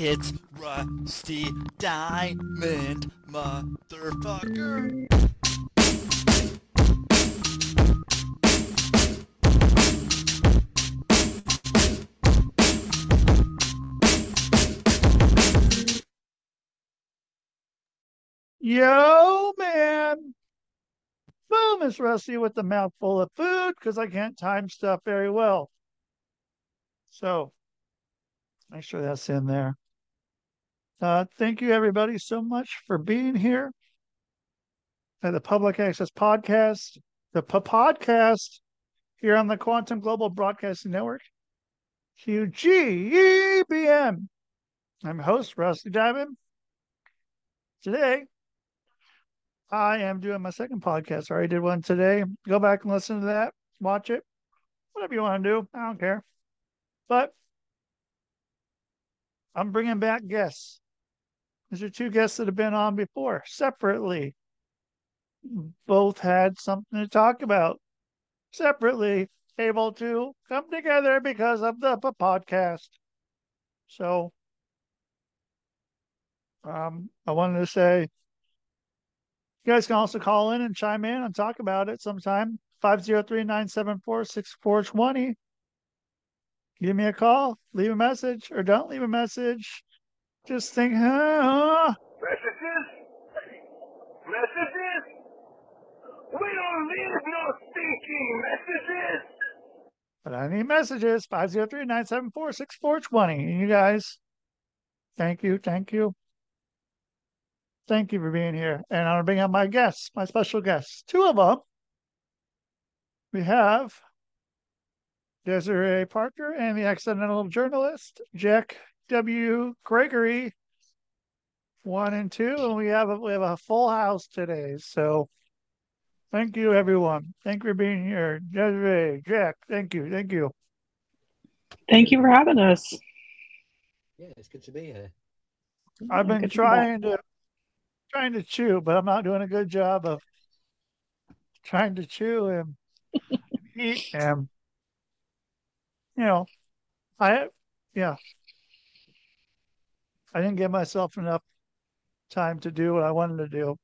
It's Rusty Diamond, motherfucker. Yo, man. Boom, it's Rusty with the mouthful of food because I can't time stuff very well. So make sure that's in there. Uh, thank you, everybody, so much for being here at the Public Access Podcast, the P- podcast here on the Quantum Global Broadcasting Network, QGEBM. I'm host Rusty Diamond. Today, I am doing my second podcast. I already did one today. Go back and listen to that, watch it, whatever you want to do. I don't care. But I'm bringing back guests. These are two guests that have been on before separately. Both had something to talk about separately, able to come together because of the podcast. So, um, I wanted to say you guys can also call in and chime in and talk about it sometime. 503 974 6420. Give me a call, leave a message, or don't leave a message. Just think, huh? Messages? Messages? We don't need no stinking messages! But I need messages 503 974 6420. And you guys, thank you, thank you. Thank you for being here. And I'm going to bring out my guests, my special guests. Two of them. We have Desirie Parker and the accidental journalist, Jack W. Gregory, one and two. And we have a, we have a full house today. So thank you, everyone. Thank you for being here. Desirie, Jack, thank you. Thank you. Thank you for having us. Yeah, it's good to be here. I've been Good to trying to trying to chew, but I'm not doing a good job of trying to chew and eat and you know, I yeah. I didn't give myself enough time to do what I wanted to do.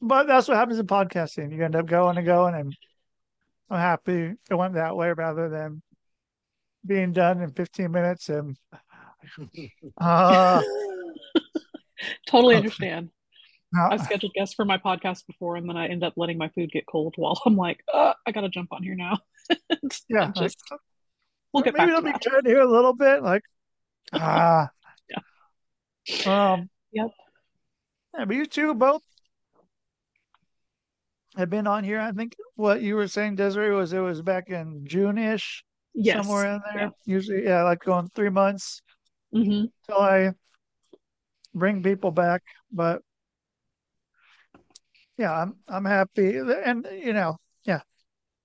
But that's what happens in podcasting. You end up going and going and I'm happy it went that way rather than being done in 15 minutes and uh totally understand. now- I've scheduled guests for my podcast before, and then I end up letting my food get cold while I'm like, uh, I gotta jump on here now. yeah, like, we'll get maybe back it'll to be that. good here a little bit. Like, ah, Um, Yep. Yeah, but you two both have been on here. I think what you were saying, Desirie, was it was back in June ish, Yes. somewhere in there. Yeah. Usually, yeah, like going three months mm-hmm. till I bring people back. But yeah, I'm I'm happy, and you know, yeah,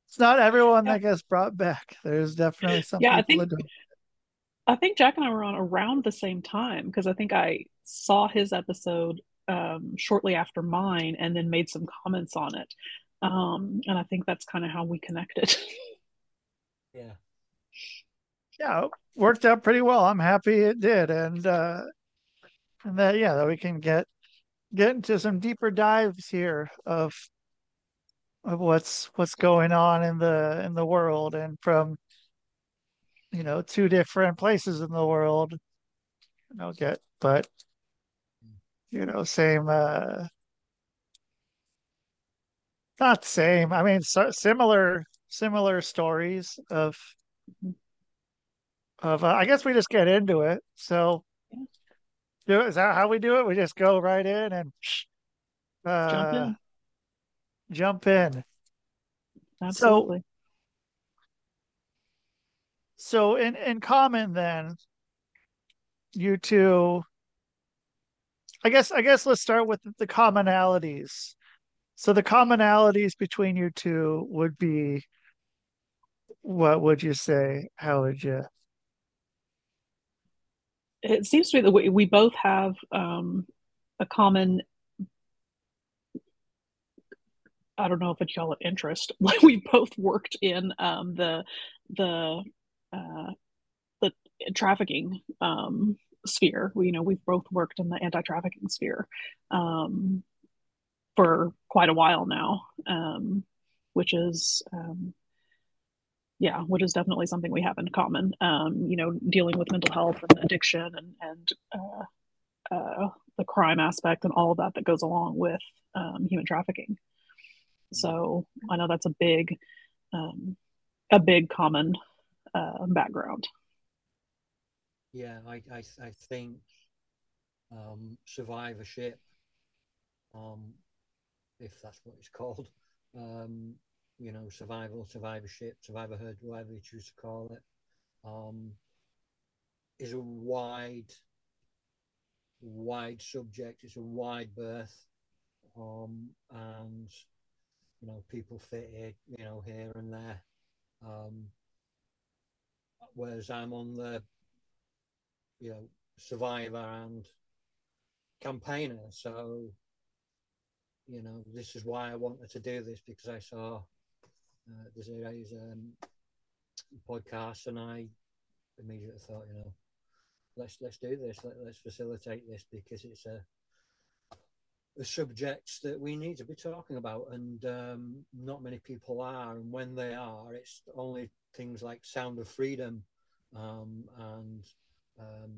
it's not everyone that gets brought back. There's definitely some Yeah, I people think- that don't. I think Jack and I were on around the same time because I think I saw his episode um, shortly after mine and then made some comments on it. Um, and I think that's kind of how we connected. Yeah. yeah, it worked out pretty well. I'm happy it did, and uh, and that yeah, that we can get get into some deeper dives here of of what's what's going on in the in the world, and from you know two different places in the world. You know, get but you know same uh not same. I mean, so, similar similar stories of of uh, I guess we just get into it. So do is that how we do it? We just go right in and uh, Jump in. Jump in. Absolutely. So in in common then, you two. I guess I guess let's start with the commonalities. So the commonalities between you two would be. What would you say? How would you? it seems to me that we, we both have um, a common I don't know if it's y'all an interest. Like we both worked in um, the the uh, the trafficking um, sphere. We, you know, we've both worked in the anti-trafficking sphere um, for quite a while now, um, which is, um, yeah, which is definitely something we have in common. Um, you know, dealing with mental health and addiction and and uh, uh, the crime aspect and all of that that goes along with um, human trafficking. So I know that's a big, um, a big common uh, background. Yeah, I, I, I think um, survivorship, um, if that's what it's called, um, you know, survival, survivorship, survivorhood, whatever you choose to call it, um, is a wide, wide subject. It's a wide berth, um, and you know, people fit it, you know, here and there. Um, whereas I'm on the, you know, survivor and campaigner. So, you know, this is why I wanted to do this because I saw uh, Desirie's um, podcast and I immediately thought, you know, let's let's do this. Let, let's facilitate this because it's a the subjects that we need to be talking about, and um, not many people are. And when they are, it's only things like Sound of Freedom um, and um,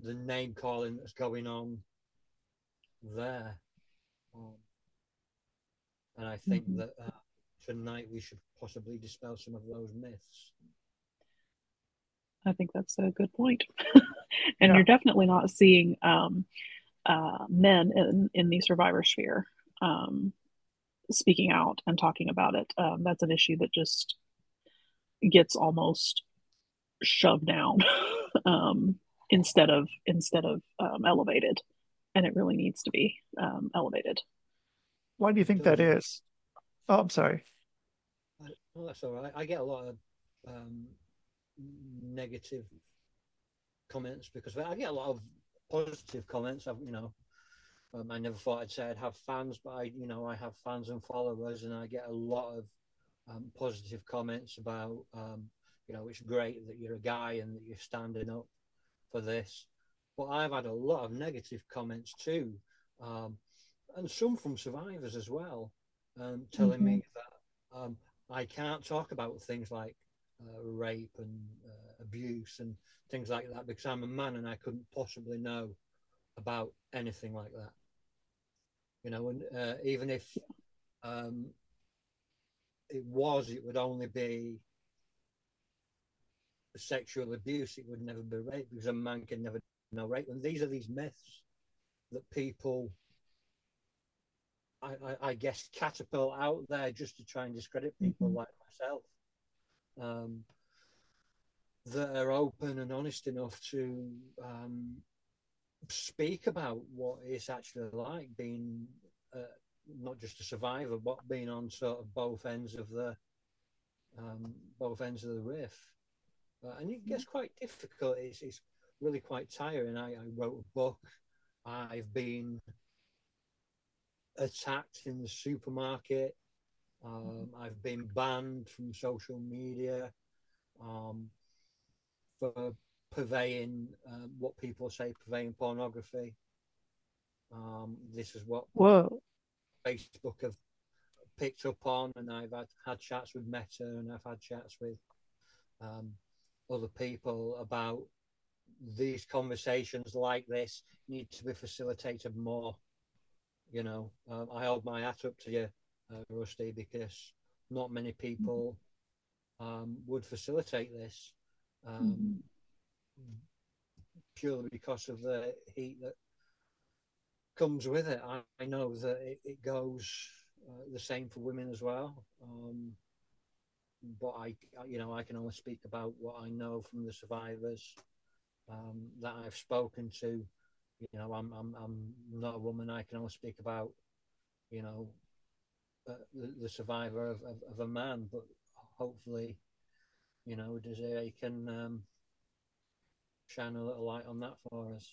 the name calling that's going on there. Um, and I think mm-hmm. that uh, tonight we should possibly dispel some of those myths. I think that's a good point. and yeah. you're definitely not seeing um, uh, men in, in the survivor sphere um, speaking out and talking about it. Um, that's an issue that just gets almost shoved down um, instead of instead of um, elevated, and it really needs to be um, elevated. Why do you think that is? Oh, I'm sorry. Well, that's all right. I get a lot of um, negative comments because I get a lot of positive comments. I've, you know, um, I never thought I'd say I'd have fans, but I, you know, I have fans and followers, and I get a lot of um, positive comments about, um, you know, it's great that you're a guy and that you're standing up for this. But I've had a lot of negative comments too, um, and some from survivors as well, um, telling mm-hmm. me that um, I can't talk about things like uh, rape and uh, abuse and things like that because I'm a man and I couldn't possibly know about anything like that. You know, and uh, even if um, it was, it would only be sexual abuse. It would never be rape because a man can never know rape. And these are these myths that people, I, I, I guess, catapult out there just to try and discredit people mm-hmm. like myself um, that are open and honest enough to um, speak about what it's actually like being uh, not just a survivor, but being on sort of both ends of the um, both ends of the riff. Uh, and it gets quite difficult. It's, it's really quite tiring. I, I wrote a book. I've been attacked in the supermarket. Um, I've been banned from social media um, for purveying uh, what people say purveying pornography. Um, this is what Whoa. Facebook have picked up on, and I've had, had chats with Meta, and I've had chats with um, other people about these conversations like this need to be facilitated more. You know, um, I hold my hat up to you uh, Rusty, because not many people um, would facilitate this um, mm-hmm. Purely because of the heat that comes with it. I, I know that it, it goes uh, the same for women as well. Um, but I, you know, I can only speak about what I know from the survivors um, that I've spoken to. You know, I'm, I'm, I'm not a woman. I can only speak about, you know, uh, the, the, survivor of, of, of, a man, but hopefully, you know, Desirie can um, shine a little light on that for us.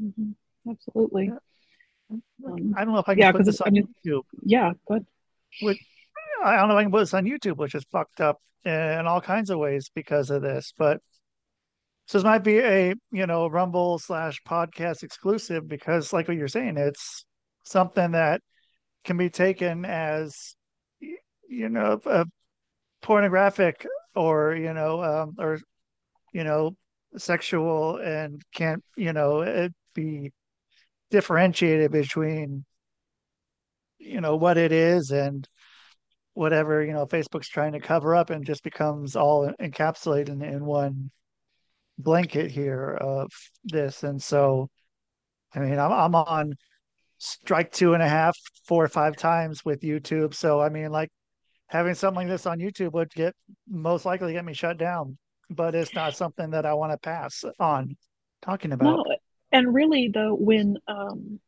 Mm-hmm. Absolutely. Um, I don't know if I can yeah, put this on I mean, YouTube. Yeah, good. Which, I don't know if I can put this on YouTube, which is fucked up in all kinds of ways because of this. But so this might be a you know Rumble slash podcast exclusive because, like what you're saying, it's something that can be taken as you know a pornographic or you know um, or you know sexual and can't you know it be differentiated between you know what it is and whatever you know Facebook's trying to cover up and just becomes all encapsulated in, in one blanket here of this. And so, I mean, I'm I'm on strike two and a half, four or five times with YouTube. So I mean, like having something like this on YouTube would get most likely get me shut down. But it's not something that I want to pass on talking about. No, and really though, when um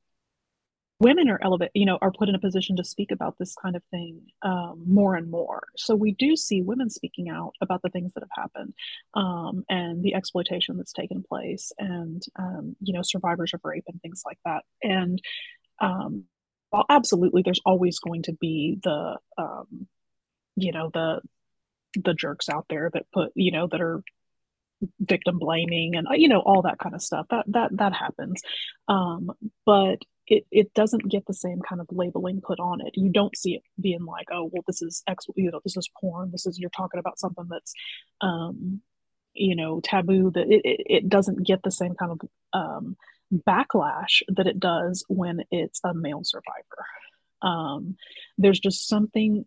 women are elevated, you know, are put in a position to speak about this kind of thing um, more and more. So we do see women speaking out about the things that have happened um, and the exploitation that's taken place, and um, you know, survivors of rape and things like that. And um, well, absolutely, there's always going to be the, um, you know, the the jerks out there that put, you know, that are victim blaming and you know all that kind of stuff that that that happens um but it, it doesn't get the same kind of labeling put on it. You don't see it being like, oh, well, this is X, you know, this is porn. This is, you're talking about something that's, um, you know, taboo that it, it, it doesn't get the same kind of, um, backlash that it does when it's a male survivor. Um, there's just something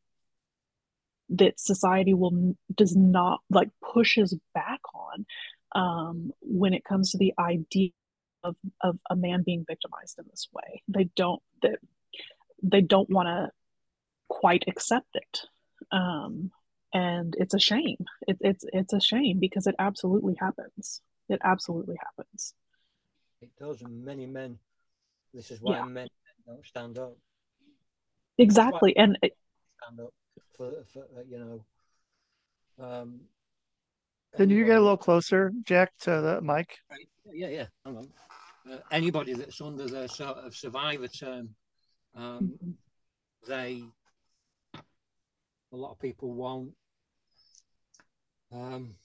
that society will does not like pushes back on um, when it comes to the idea of, of a man being victimized in this way. They don't they, they don't want to quite accept it. Um, and it's a shame. It, it's it's a shame because it absolutely happens. It absolutely happens. It does. Many men. This is why yeah. men don't stand up. Exactly, and it, stand up for, for uh, you know. Um, Can you get a little closer, Jack, to the mic? Yeah, yeah. Hang on uh, anybody that's under the sort of survivor term, um, mm-hmm. they a lot of people won't um,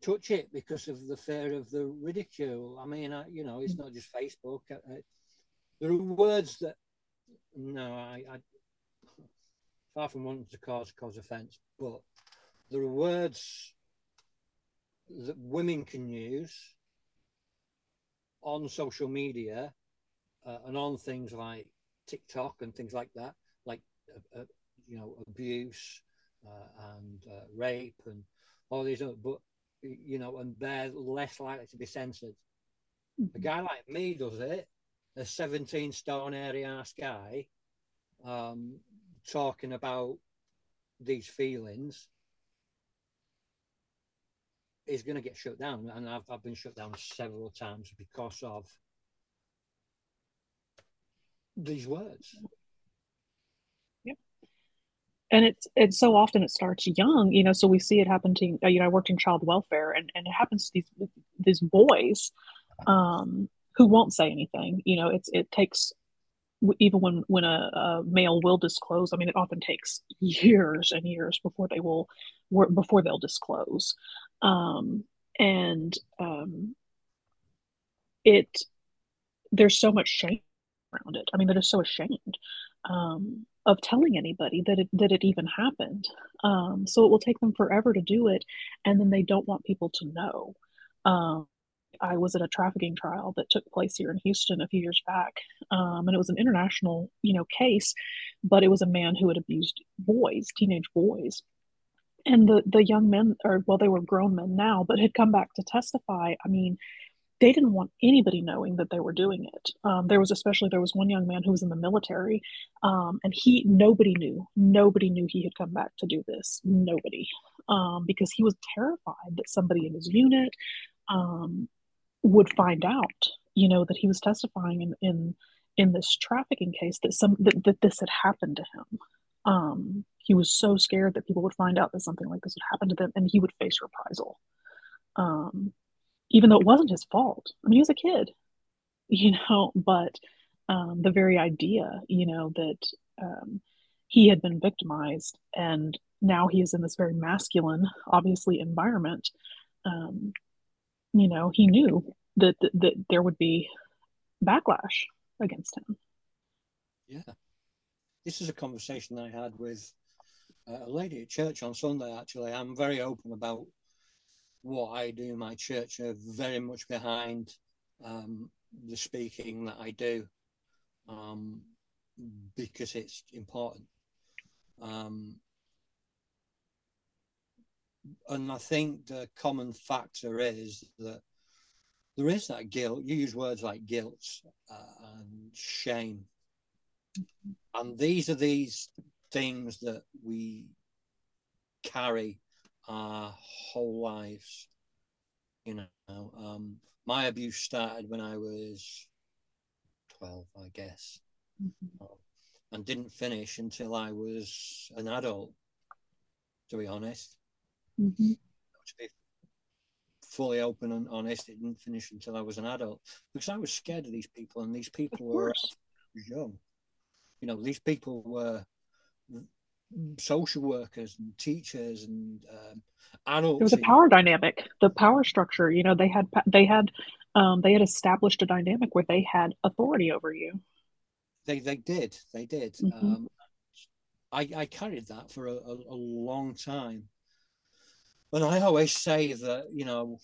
touch it because of the fear of the ridicule. I mean, I, you know, it's not just Facebook. I, I, there are words that no, I, I far from wanting to cause cause offence, but there are words that women can use on social media uh, and on things like TikTok and things like that, like uh, uh, you know abuse uh, and uh, rape and all these other, but you know, and they're less likely to be censored. Mm-hmm. A guy like me does it, a 17 stone area ass guy, um, talking about these feelings is going to get shut down, and I've, I've been shut down several times because of these words. And it's it's so often it starts young, you know. So we see it happen to you know. I worked in child welfare, and and it happens to these these boys um, who won't say anything. You know, it's it takes even when when a, a, male will disclose i mean it often takes years and years before they will before they'll disclose. Um, and um, it there's so much shame around it. I mean they're just so ashamed um, of telling anybody that it that it even happened. Um, so it will take them forever to do it and then they don't want people to know. Um, I was at a trafficking trial that took place here in Houston a few years back, um, and it was an international, you know, case, but it was a man who had abused boys, teenage boys, and the the young men, or well, they were grown men now, but had come back to testify. I mean, they didn't want anybody knowing that they were doing it. Um, there was especially there was one young man who was in the military, um, and he nobody knew, nobody knew he had come back to do this, nobody, um, because he was terrified that somebody in his unit um, would find out, you know, that he was testifying in in, in this trafficking case that some that, that this had happened to him. Um, he was so scared that people would find out that something like this would happen to them, and he would face reprisal. Um, even though it wasn't his fault. I mean, he was a kid, you know, but um, the very idea, you know, that um, he had been victimized and now he is in this very masculine, obviously, environment. Um, you know, he knew that, that, that there would be backlash against him. Yeah. This is a conversation I had with uh, a lady at church on Sunday, actually. I'm very open about what I do my church, are very much behind um, the speaking that I do um, because it's important. Um, and I think the common factor is that there is that guilt. You use words like guilt uh, and shame. And these are these things that we carry our whole lives. You know, um, my abuse started when I was 12, I guess, mm-hmm. and didn't finish until I was an adult, to be honest. Mm-hmm. To be fully open and honest, it didn't finish until I was an adult because I was scared of these people, and these people were young. You know, these people were social workers and teachers and um, adults. There was a power dynamic, the power structure. You know, they had they had um, they had established a dynamic where they had authority over you. They they did they did. Mm-hmm. Um, I I carried that for a, a, a long time, and I always say that you know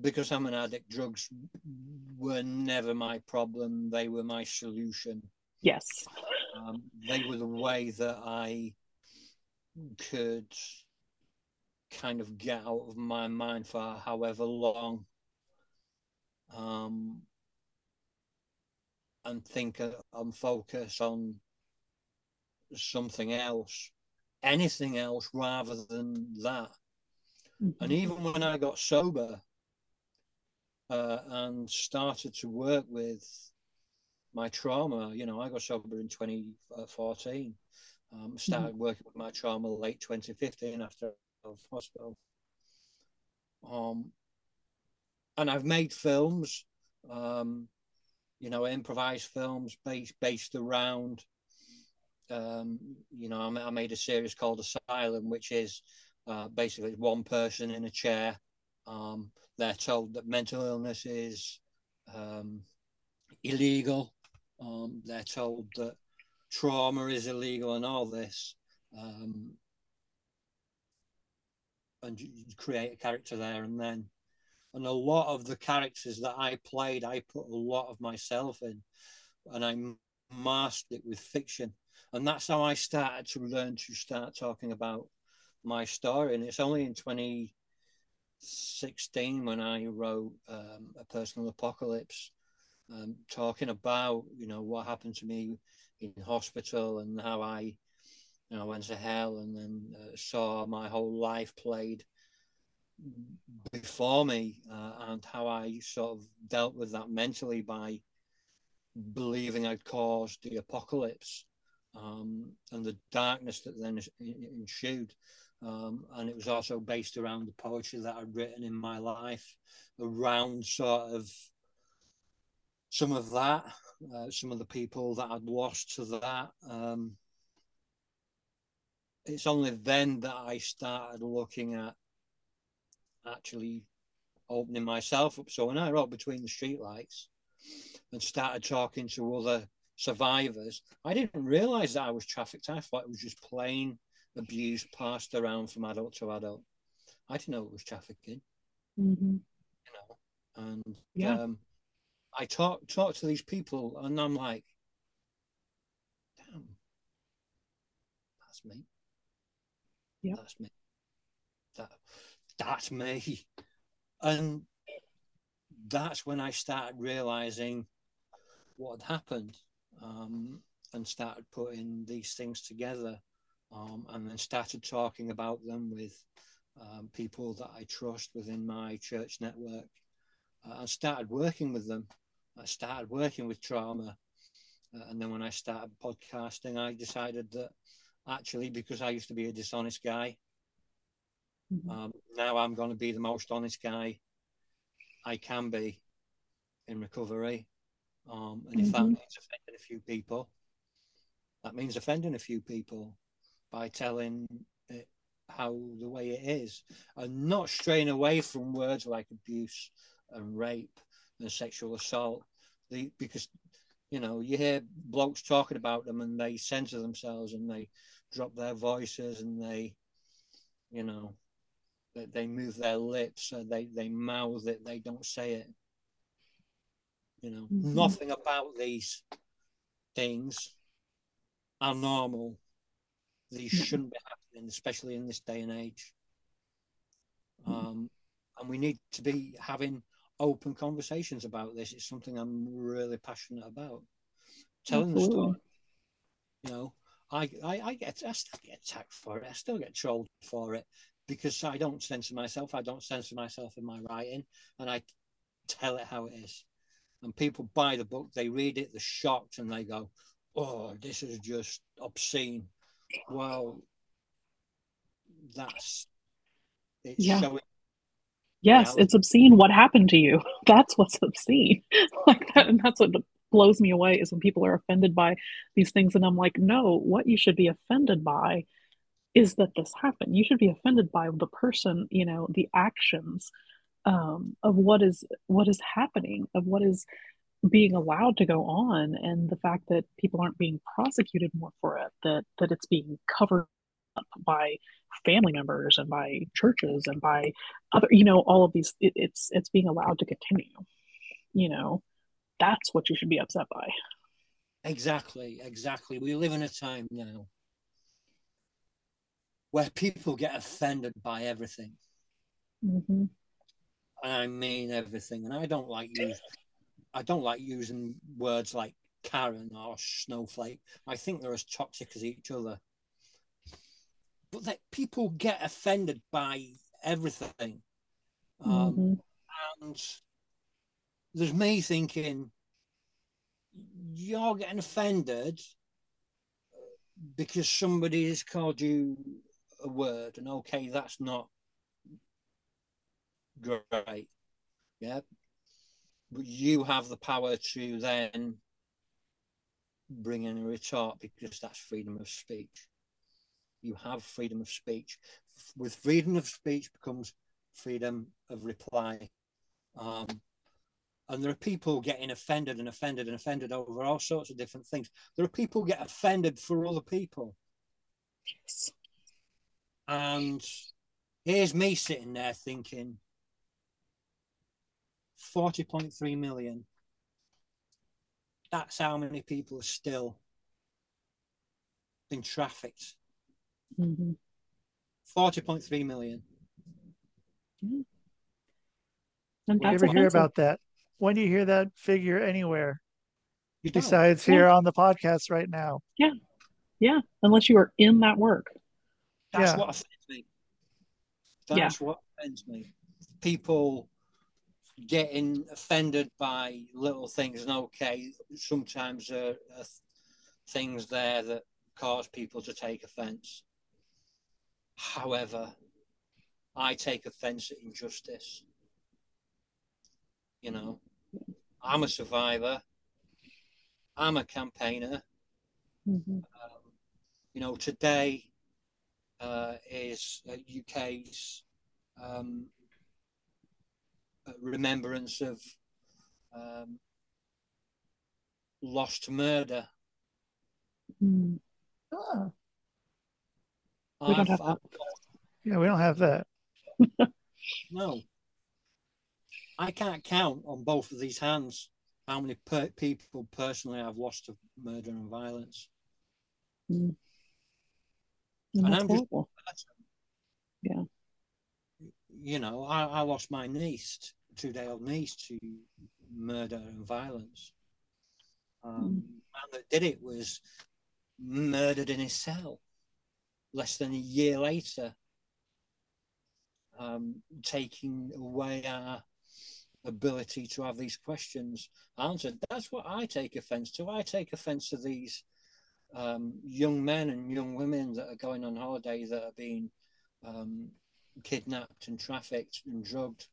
because I'm an addict, drugs were never my problem. They were my solution. Yes. Um, they were the way that I could kind of get out of my mind for however long um, and think and focus on something else, anything else rather than that. Mm-hmm. And even when I got sober uh, and started to work with my trauma. You know, I got sober in 2014. Um, started mm-hmm. working with my trauma late 2015 after hospital. Um, and I've made films, um, you know, improvised films based based around. Um, you know, I, made a series called Asylum, which is uh, basically one person in a chair. Um, they're told that mental illness is um, illegal um, they're told that trauma is illegal and all this. Um, and create a character there and then. And a lot of the characters that I played, I put a lot of myself in and I masked it with fiction. And that's how I started to learn to start talking about my story. And it's only in 2016 when I wrote um, A Personal Apocalypse um, talking about you know what happened to me in hospital and how I you know went to hell and then uh, saw my whole life played before me uh, and how I sort of dealt with that mentally by believing I'd caused the apocalypse um, and the darkness that then ensued. Um, and it was also based around the poetry that I'd written in my life around sort of some of that, uh, some of the people that I'd lost to that. Um, it's only then that I started looking at actually opening myself up. So when I wrote Between the Streetlights and started talking to other survivors, I didn't realize that I was trafficked. I thought it was just plain abuse passed around from adult to adult. I didn't know it was trafficking. Mm-hmm. You know, and yeah. Um, I talk talk to these people, and I'm like, damn, that's me. Yeah, that's me. That that's me, and that's when I started realizing what had happened, um, and started putting these things together, um, and then started talking about them with um, people that I trust within my church network. Uh, and started working with them I started working with trauma. Uh, and then when I started podcasting, I decided that actually, because I used to be a dishonest guy, mm-hmm. um, now I'm going to be the most honest guy I can be in recovery. Um, and if mm-hmm. that means offending a few people, that means offending a few people by telling it how the way it is and not straying away from words like abuse and rape and sexual assault the, because you know you hear blokes talking about them and they censor themselves and they drop their voices and they you know they, they move their lips and they they mouth it they don't say it you know Mhm. nothing about these things are normal. These shouldn't be happening especially in this day and age. Mhm. um and we need to be having open conversations about this. It's something i'm really passionate about. Telling the story you know. I, I i get i still get attacked for it. I still get trolled for it because i don't censor myself. I don't censor myself in my writing and i tell it how it is and people buy the book they read it they're shocked and they go oh this is just obscene well that's it's Yeah. showing Yes, it's obscene. What happened to you? That's what's obscene. Like that, and that's what blows me away is when people are offended by these things, and I'm like, no, what you should be offended by is that this happened. You should be offended by the person, you know, the actions um, of what is what is happening, of what is being allowed to go on, and the fact that people aren't being prosecuted more for it, that that it's being covered up by family members and by churches and by other you know all of these it, it's it's being allowed to continue you know that's what you should be upset by Exactly, exactly. We live in a time now where people get offended by everything. mm-hmm. And I mean everything. And I don't like use I don't like using words like Karen or snowflake. I think they're as toxic as each other. But that people get offended by everything. Um, hmm and there's me thinking you're getting offended because somebody has called you a word and okay that's not great yeah but you have the power to then bring in a retort because that's freedom of speech you have freedom of speech with freedom of speech becomes freedom of reply um, and there are people getting offended and offended and offended over all sorts of different things. There are people get offended for other people. yes. And here's me sitting there thinking 40.3 million. That's how many people are still been trafficked. hmm 40.3 million. and You ever hear about that? When do you hear that figure anywhere You don't. besides Yeah. here on the podcast right now? yeah Yeah. unless you are in that work That's Yeah. what offends me. Yeah. That's what offends me. People getting offended by little things, and okay, sometimes there are things there that cause people to take offence. However, I take offence at injustice. You know, I'm a survivor. I'm a campaigner. hmm Um, you know, today uh, is uh, UK's um, uh, remembrance of um, lost murder. Mm. Ah, We don't I've- have I've- yeah, we don't have that. no, I can't count on both of these hands how many per- people personally I've lost to murder and violence. And And I'm just- horrible. You know, I, I lost my niece, two day old niece, to murder and violence. Um, man that did it was murdered in his cell less than a year later, um, taking away our ability to have these questions answered. That's what I take offence to. I take offence to these um, young men and young women that are going on holiday that are being um, kidnapped and trafficked and drugged.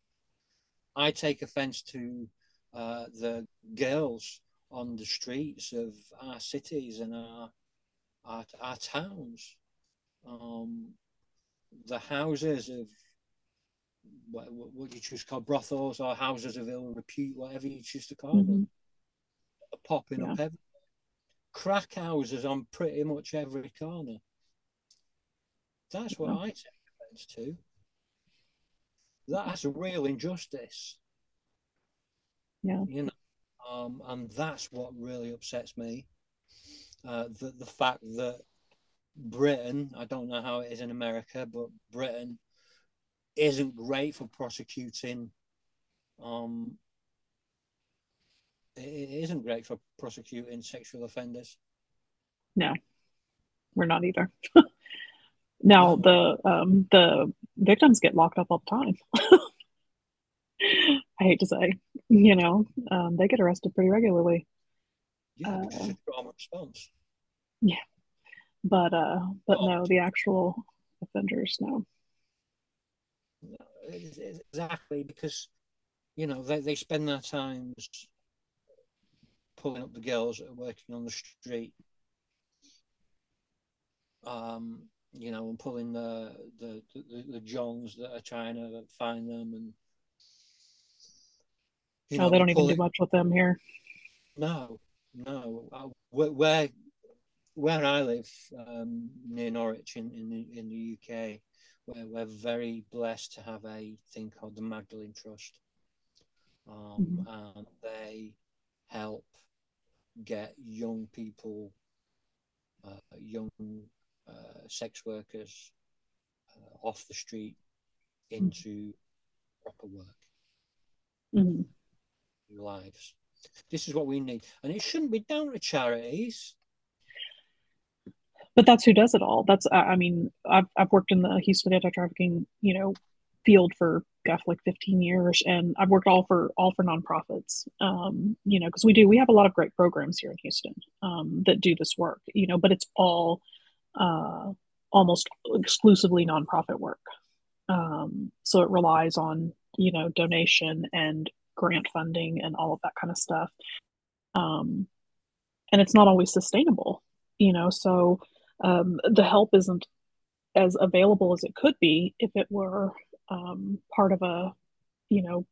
I take offence to uh, the girls on the streets of our cities and our our, our towns um, the houses of what, what you choose to call brothels or houses of ill repute, whatever you choose to call Mhm. them, are popping Yeah. up everywhere. Crack houses on pretty much every corner. That's what Yeah. I take offense to. That's a real injustice. Yeah. You know, um, and that's what really upsets me. Uh, the the fact that Britain, I don't know how it is in America, but Britain isn't great for prosecuting. Um, it it isn't great for prosecuting sexual offenders. No, we're not either. now the um the victims get locked up all the time. I hate to say, you know, um, they get arrested pretty regularly. Yeah, Uh, it's a trauma response. But uh but Oh. no, the actual offenders, no. Ex- Exactly, because you know they, they spend their times pulling up the girls that are working on the street, um, you know, and pulling the the, the the Johns that are trying to find them, and you oh, they don't even do much with them here. No, no. Uh, Where where, where I live, um, near Norwich in, in the in the UK, we're, we're very blessed to have a thing called the Magdalene Trust, um, and they help get young people, uh, young uh, sex workers, uh, off the street into proper work Mhm. lives. This is what we need, and it shouldn't be down to charities. But that's who does it all. That's I I mean, I've I've worked in the Houston anti-trafficking, you know, field for gosh, like 15 years, and I've worked all for all for nonprofits. Um, you know, because we do we have a lot of great programs here in Houston um, that do this work. You know, but it's all uh, almost exclusively nonprofit work. Um, so it relies on you know donation and grant funding and all of that kind of stuff. Um, and it's not always sustainable. You know, so um, the help isn't as available as it could be if it were um, part of a, you know,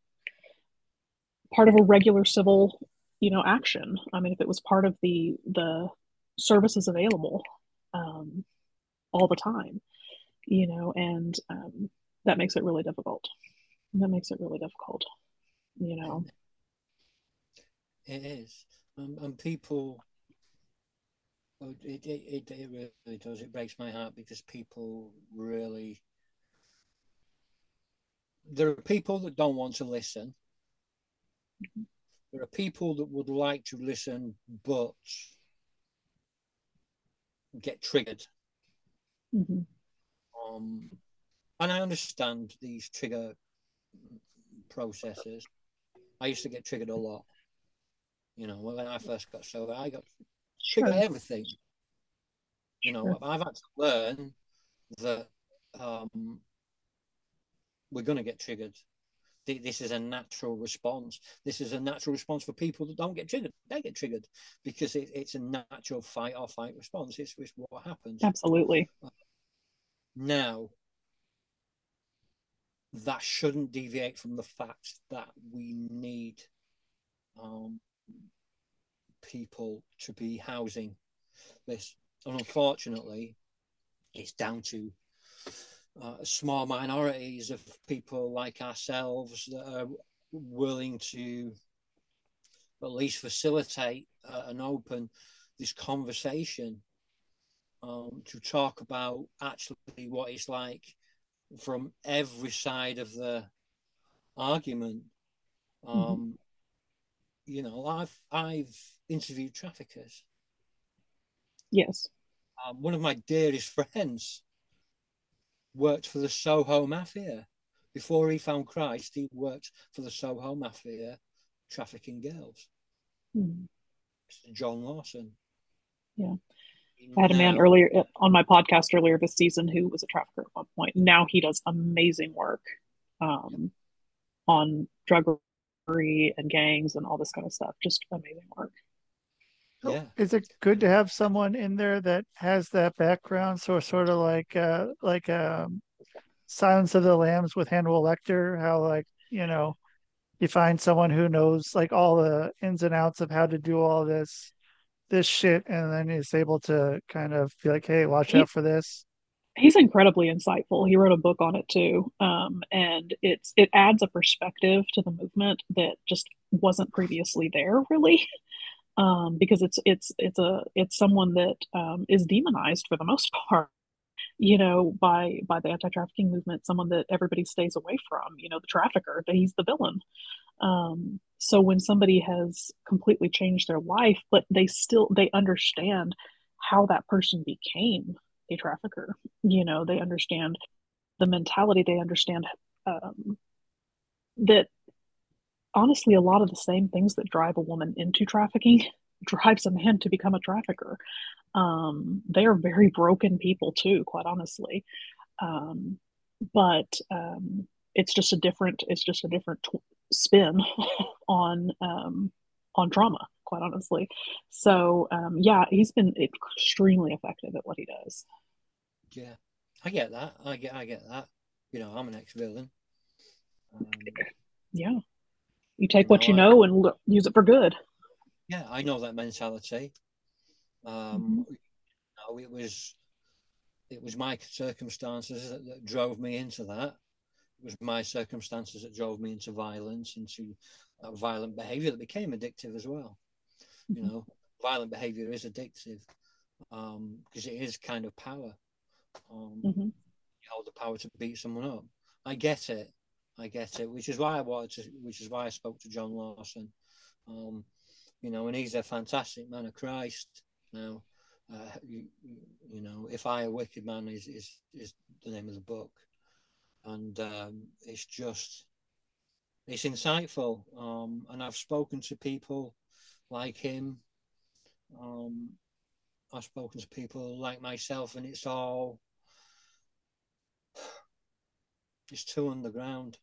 part of a regular civil, you know, action. I mean, if it was part of the the services available um, all the time, you know, and um, that makes it really difficult. That makes it really difficult, you know. It is, um, and people. oh, It, it, it, it really does. It breaks my heart because people really. There are people that don't want to listen. There are people that would like to listen but get triggered. Mhm. Um, and I understand these trigger processes. I used to get triggered a lot. You know, when I first got sober, I got triggered Sure. everything. You know, Sure. I've had to learn that um, we're going to get triggered. Th- This is a natural response. This is a natural response for people that don't get triggered. They get triggered because it, it's a natural fight or fight response. It's, it's what happens. Absolutely. Now, that shouldn't deviate from the fact that we need um, people to be housing this. And unfortunately, it's down to uh, small minorities of people like ourselves that are willing to at least facilitate uh, and open this conversation um, to talk about actually what it's like from every side of the argument. Um, You know, I've I've interviewed traffickers. Yes. Um, one of my dearest friends worked for the Soho Mafia. Before he found Christ, he worked for the Soho Mafia, trafficking girls. Mhm. John Lawson. Yeah. I had a man earlier uh, on my podcast earlier this season who was a trafficker at one point. Now he does amazing work um, on drug and gangs and all this kind of stuff. Just amazing work. So Yeah. Is it good to have someone in there that has that background? So sort of like uh like um Silence of the Lambs with Hannibal Lecter, how like you know you find someone who knows like all the ins and outs of how to do all this this shit, and then is able to kind of be like, hey, watch He- out for this. he's incredibly insightful. He wrote a book on it too, um, and it's it adds a perspective to the movement that just wasn't previously there, really, um, because it's it's it's a it's someone that um, is demonized for the most part, you know, by by the anti-trafficking movement. Someone that everybody stays away from, you know, the trafficker. That he's the villain. Um, so when somebody has completely changed their life, but they still they understand how that person became a trafficker. You know, they understand the mentality. They understand um, that honestly, a lot of the same things that drive a woman into trafficking drives a man to become a trafficker. Um, they are very broken people too, quite honestly. Um, but um, it's just a different it's just a different spin on um, on trauma, quite honestly. So um, yeah, he's been extremely effective at what he does. Yeah, I get that. I get, I get that. You know, I'm an ex-villain. Um, Yeah, you take what you know and l- use it for good. yeah, I know that mentality. Um, you know, it was, it was my circumstances that, that drove me into that. It was my circumstances that drove me into violence, into uh, violent behavior that became addictive as well. You Mhm. know, violent behavior is addictive because it is kind of power. Um, hmm you hold the power to beat someone up. I get it. I get it. Which is why I wanted to. Which is why I spoke to John Lawson. Um, you know, and he's a fantastic man of Christ. Now, uh, you, you know, if I a wicked man is is is the name of the book, and um, it's just it's insightful. Um, and I've spoken to people like him. Um, I've spoken to people like myself, and it's all it's too underground.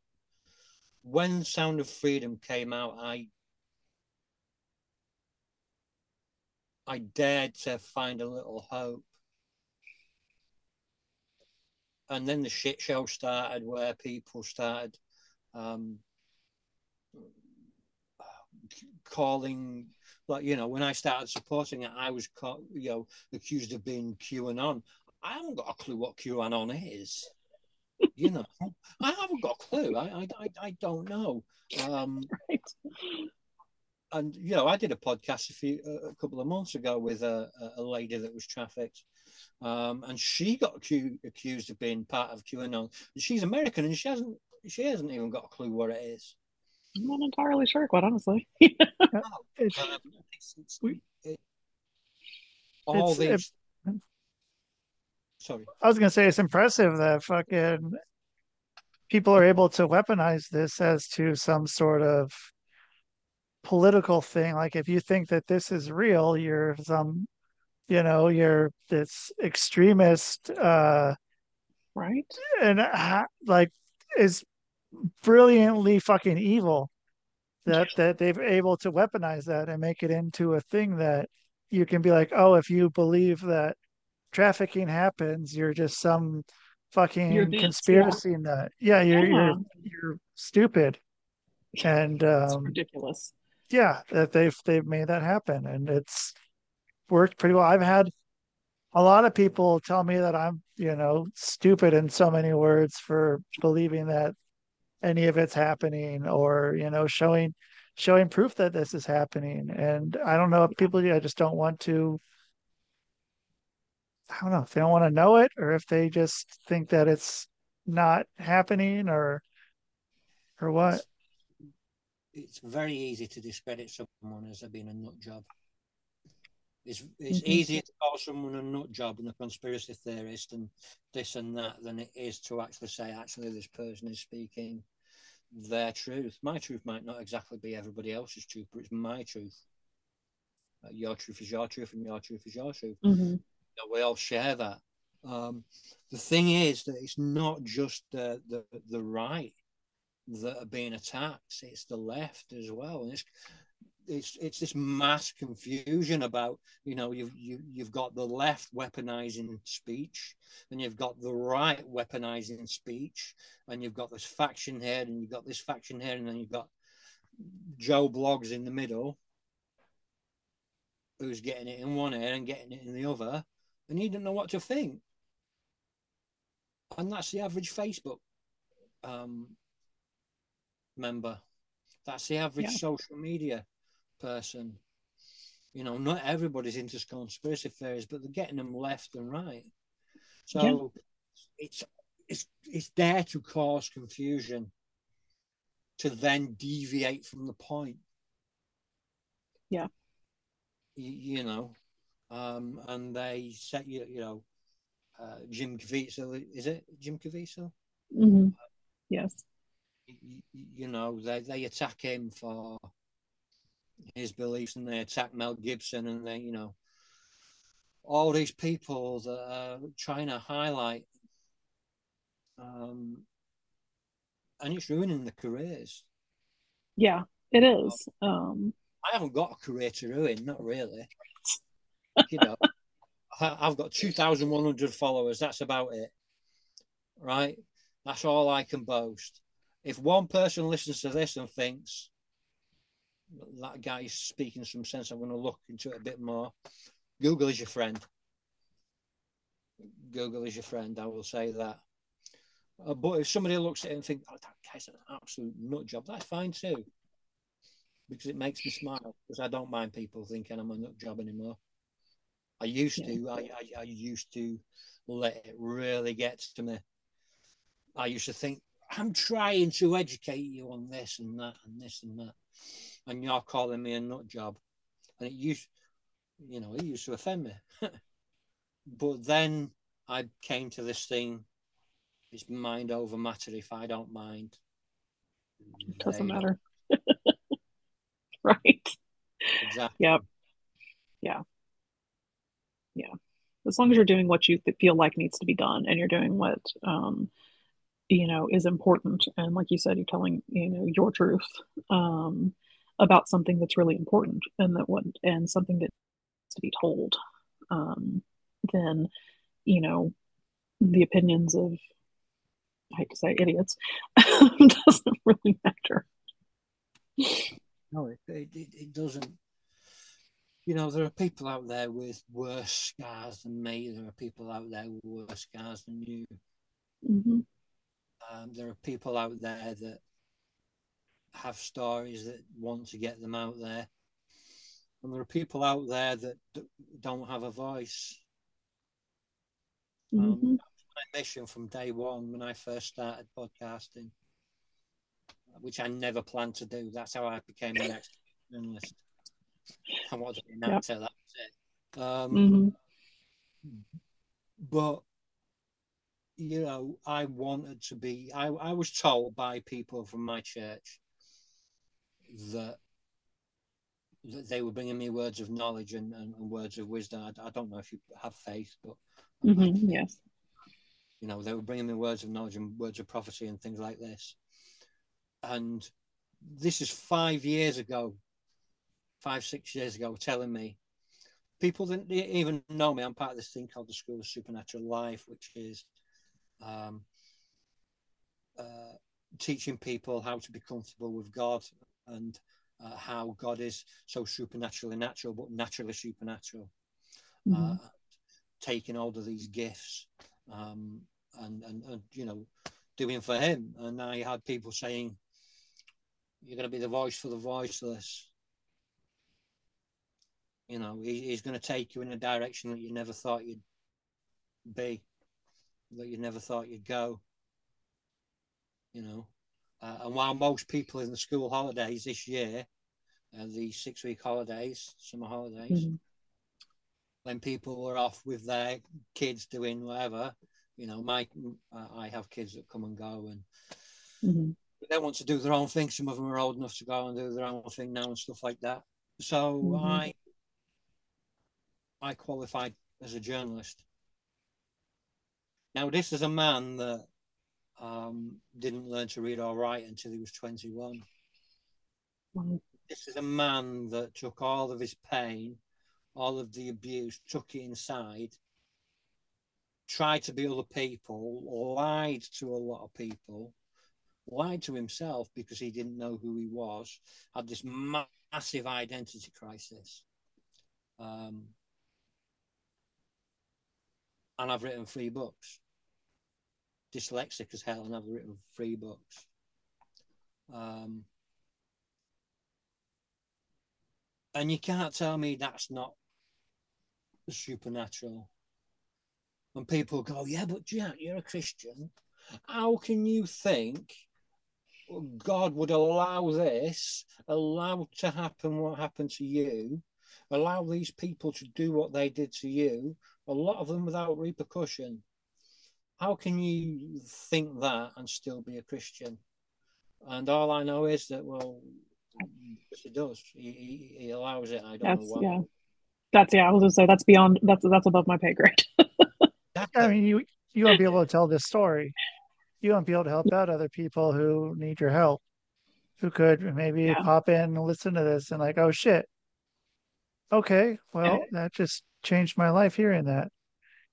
When Sound of Freedom came out, I I dared to find a little hope. And then the shit show started where people started um, calling, like, you know, when I started supporting it, I was, caught, you know, accused of being QAnon. I haven't got a clue what QAnon is. You know, I haven't got a clue. I, I, I, don't know. Um, Right. and you know, I did a podcast a few a couple of months ago with a, a lady that was trafficked, um, and she got accused, accused of being part of QAnon. She's American, and she hasn't she hasn't even got a clue what it is. I'm not entirely sure, quite honestly. It's, Um, it's- it's- it- all these. Sorry. I was gonna say it's impressive that fucking people are able to weaponize this as to some sort of political thing. Like if you think that this is real, you're some, you know, you're this extremist, uh, right? and uh, like is brilliantly fucking evil. That that they've able to weaponize that and make it into a thing that you can be like, oh, if you believe that trafficking happens, you're just some fucking You're conspiracy nut. Yeah, you're Yeah. you're you're stupid. And It's um ridiculous. yeah, that they've they've made that happen and it's worked pretty well. I've had a lot of people tell me that I'm, you know, stupid in so many words for believing that any of it's happening or, you know, showing showing proof that this is happening. And I don't know if people I just don't want to I don't know if they don't want to know it or if they just think that it's not happening or or what. It's very easy to discredit someone as being a nut job. It's it's Mhm. easier to call someone a nut job and a conspiracy theorist and this and that than it is to actually say actually this person is speaking their truth. My truth might not exactly be everybody else's truth, but it's my truth. Uh, your truth is your truth, and your truth is your truth. hmm We all share that. Um, the thing is that it's not just the, the the right that are being attacked; it's the left as well. And it's it's it's this mass confusion about you know you've you, you've got the left weaponizing speech and you've got the right weaponizing speech and you've got this faction here and you've got this faction here and then you've got joe bloggs in the middle who's getting it in one ear and getting it in the other and you didn't know what to think and that's the average facebook um, member that's the average Yeah. social media person. You know, not everybody's into conspiracy theories, but they're getting them left and right. So it's it's it's there to cause confusion, to then deviate from the point. Yeah. You, you know, um, and they set you, you know, uh, Jim Caviezel, is it Jim Caviezel? Mhm. Yes. you, you know they, they attack him for his beliefs and they attack Mel Gibson and they you know all these people that are trying to highlight um and it's ruining the careers Yeah, it is. Um, I haven't got a career to ruin not really you know I've got 2,100 followers that's about it right that's all I can boast if one person listens to this and thinks that guy's speaking some sense, I'm going to look into it a bit more. Google is your friend. Google is your friend. I will say that. Uh, but if somebody looks at it and thinks, "Oh, that guy's an absolute nut job," that's fine too, because it makes me smile. Because I don't mind people thinking I'm a nut job anymore. I used to. I, I I used to let it really get to me. I used to think I'm trying to educate you on this and that and this and that, and you're calling me a nut job, and it used, you know, it used to offend me. but then I came to this thing: it's mind over matter. If I don't mind, it doesn't matter. right. Exactly. Yep. Yeah. Yeah. As long as you're doing what you feel like needs to be done and you're doing what, um, you know, is important. And like you said, you're telling, you know, your truth, um, about something that's really important and that what, and something that needs to be told, um, then, you know, the opinions of, I hate to say idiots, doesn't really matter. No, it, it it doesn't. You know, there are people out there with worse scars than me. There are people out there with worse scars than you. hmm Um, there are people out there that have stories that want to get them out there. And there are people out there that d- don't have a voice. Um, hmm my mission from day one when I first started podcasting, which I never planned to do. That's how I became an expert journalist. I wanted to be an Yep. actor, that was it. Um, hmm but you know i wanted to be I, I was told by people from my church that that they were bringing me words of knowledge and, and, and words of wisdom I, I don't know if you have faith but hmm Yes. you know they were bringing me words of knowledge and words of prophecy and things like this and this is five years ago five six years ago telling me people didn't even know me i'm part of this thing called the school of supernatural life which is um, uh, teaching people how to be comfortable with god and uh, how god is so supernaturally natural but naturally supernatural Mhm. uh, taking hold of these gifts um, and, and, and, you know, doing for him. And I had people saying, You're going to be the voice for the voiceless. You know, he, he's going to take you in a direction that you never thought you'd be, that you never thought you'd go. You know, uh, and while most people in the school holidays this year, uh, the six week holidays, summer holidays, Mhm. when people were off with their kids doing whatever, you know, my I have kids that come and go and Mhm. they want to do their own thing. Some of them are old enough to go and do their own thing now and stuff like that. So Mhm. I I qualified as a journalist. Now this is a man that um, didn't learn to read or write until he was 21. Wow. this is a man that took all of his pain, all of the abuse, took it inside, tried to be other people, lied to a lot of people, lied to himself because he didn't know who he was, had this massive identity crisis. Um, and I've written three books. Dyslexic as hell, and I've written three books. Um, and you can't tell me that's not supernatural. And people go, yeah, but Jack, you're a Christian. How can you think God would allow this, allow to happen what happened to you, allow these people to do what they did to you, a lot of them without repercussion? How can you think that and still be a Christian? And all I know is that, well, he does. He, he, he allows it. I don't That's know why. yeah. That's yeah. I was gonna say that's beyond. That's that's above my pay grade. I mean, you you won't be able to tell this story. You won't be able to help out other people who need your help, who could maybe Yeah. pop in and listen to this and like, oh shit. Okay, well, that just changed my life hearing that.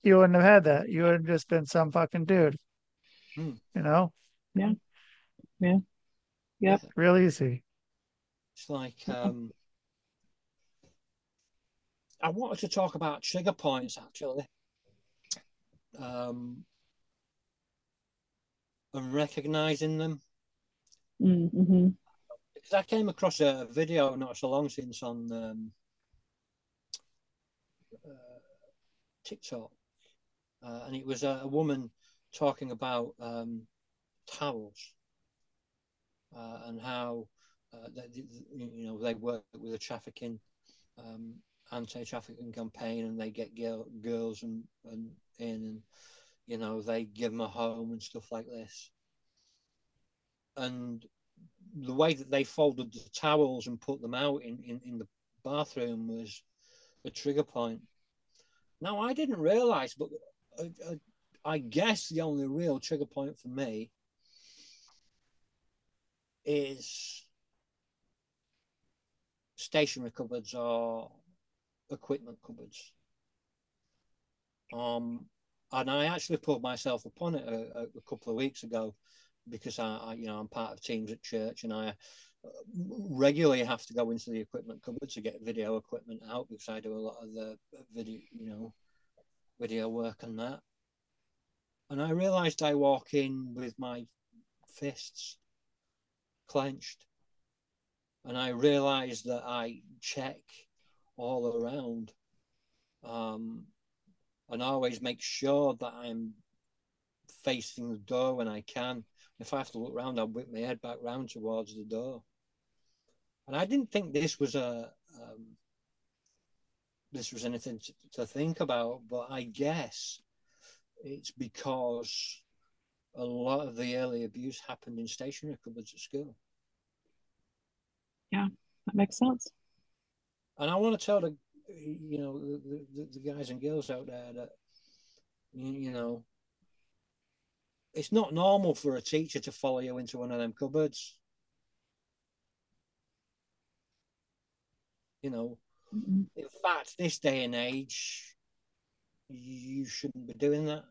You wouldn't have had that. You would have just been some fucking dude. Hmm. You know, Yeah. Yeah. Yep. real easy. It's like um, I wanted to talk about trigger points actually, um, and recognizing them mm-hmm. because I came across a video not so long since on um, TikTok, uh, and it was a, a woman talking about um, towels uh, and how uh, they- you know they work with a trafficking um, anti-trafficking campaign, and they get girl, girls and, and in, and you know they give them a home and stuff like this. And the way that they folded the towels and put them out in, in, in the bathroom was a trigger point. Now I didn't realize, but I, I, I guess the only real trigger point for me is stationary cupboards or equipment cupboards. Um, and I actually put myself upon it a, a, couple of weeks ago because I, I, you know, I'm part of teams at church and I uh, regularly have to go into the equipment cupboard to get video equipment out because I do a lot of the video, you know, video work and that. And I realized I walk in with my fists clenched. And I realized that I check all around um, and always make sure that I'm facing the door when I can. If I have to look round, I'll whip my head back round towards the door. And I didn't think this was a um, this was anything to, to think about, but I guess it's because a lot of the early abuse happened in stationary cupboards at school. Yeah, that makes sense. And I want to tell the you know the, the, the guys and girls out there that you, you know it's not normal for a teacher to follow you into one of them cupboards. You know, Mhm. in fact, this day and age, you shouldn't be doing that,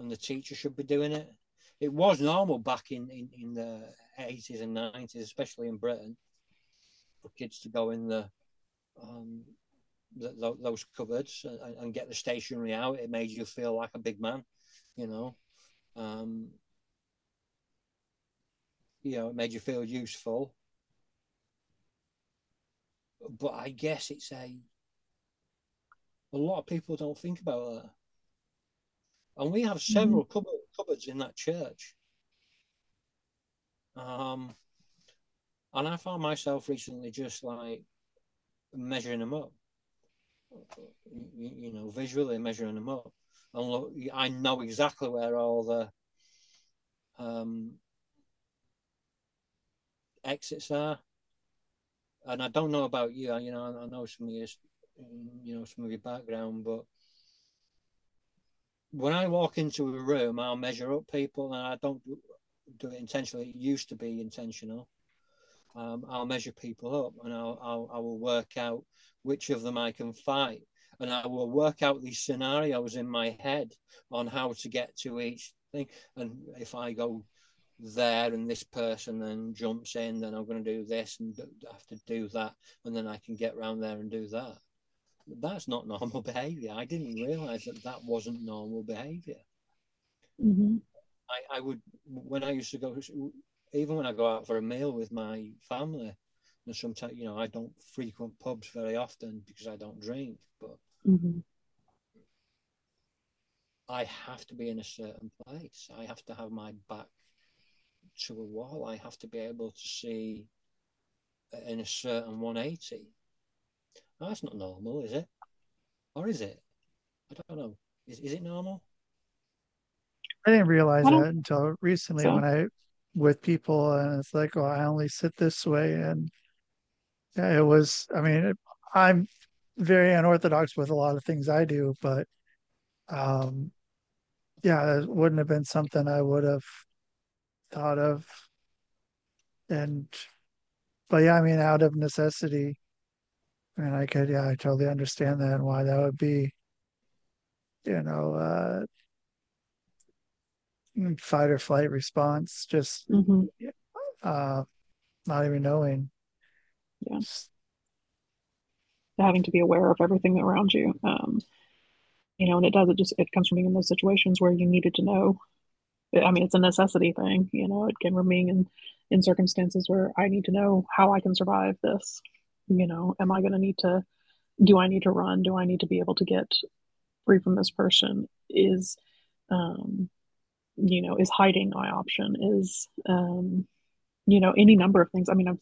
and the teacher should be doing it. It was normal back in, in, in the 80s and 90s, especially in Britain, for kids to go in the um, th- th- those cupboards and, and get the stationery out. It made you feel like a big man, you know. Um, you know, it made you feel useful. But I guess it's a a lot of people don't think about that. And we have several cupboard, cupboards in that church. Um, and I found myself recently just like measuring them up, you, you know, visually measuring them up. And look, I know exactly where all the um, exits are. And I don't know about you, you know, I know some of your, you know, some of your background, but when I walk into a room, I'll measure up people, and I don't do, it intentionally. It used to be intentional, um, I'll measure people up and I'll, I'll I will work out which of them I can fight, and I will work out these scenarios in my head on how to get to each thing. And if I go there and this person then jumps in, then I'm going to do this and have to do that, and then I can get around there and do that. That's not normal behavior. I didn't realize that that wasn't normal behavior. Mm-hmm. I, I would when I used to go, even when I go out for a meal with my family, and sometimes you know I don't frequent pubs very often because I don't drink, but Mm-hmm. I have to be in a certain place. I have to have my back to a wall. I have to be able to see in a certain 180. That's not normal, is it? Or is it? I don't know. Is, is it normal? I didn't realize I that until recently So- when I with people and it's like, oh, I only sit this way and yeah, it was. I mean, it, I'm very unorthodox with a lot of things I do, but um, yeah, it wouldn't have been something I would have thought of. And but yeah, I mean, out of necessity, I mean, I could, yeah, I totally understand that and why that would be, you know, uh, fight or flight response, just Mm-hmm. uh, not even knowing. Yeah. Just- having to be aware of everything around you. Um, you know, and it does, it just, it comes from being in those situations where you needed to know. I mean, it's a necessity thing, you know, it can remain in, in circumstances where I need to know how I can survive this. You know, am I going to need to, do I need to run? Do I need to be able to get free from this person? Is, um, you know, is hiding my option? Is, um, you know, any number of things. I mean, I've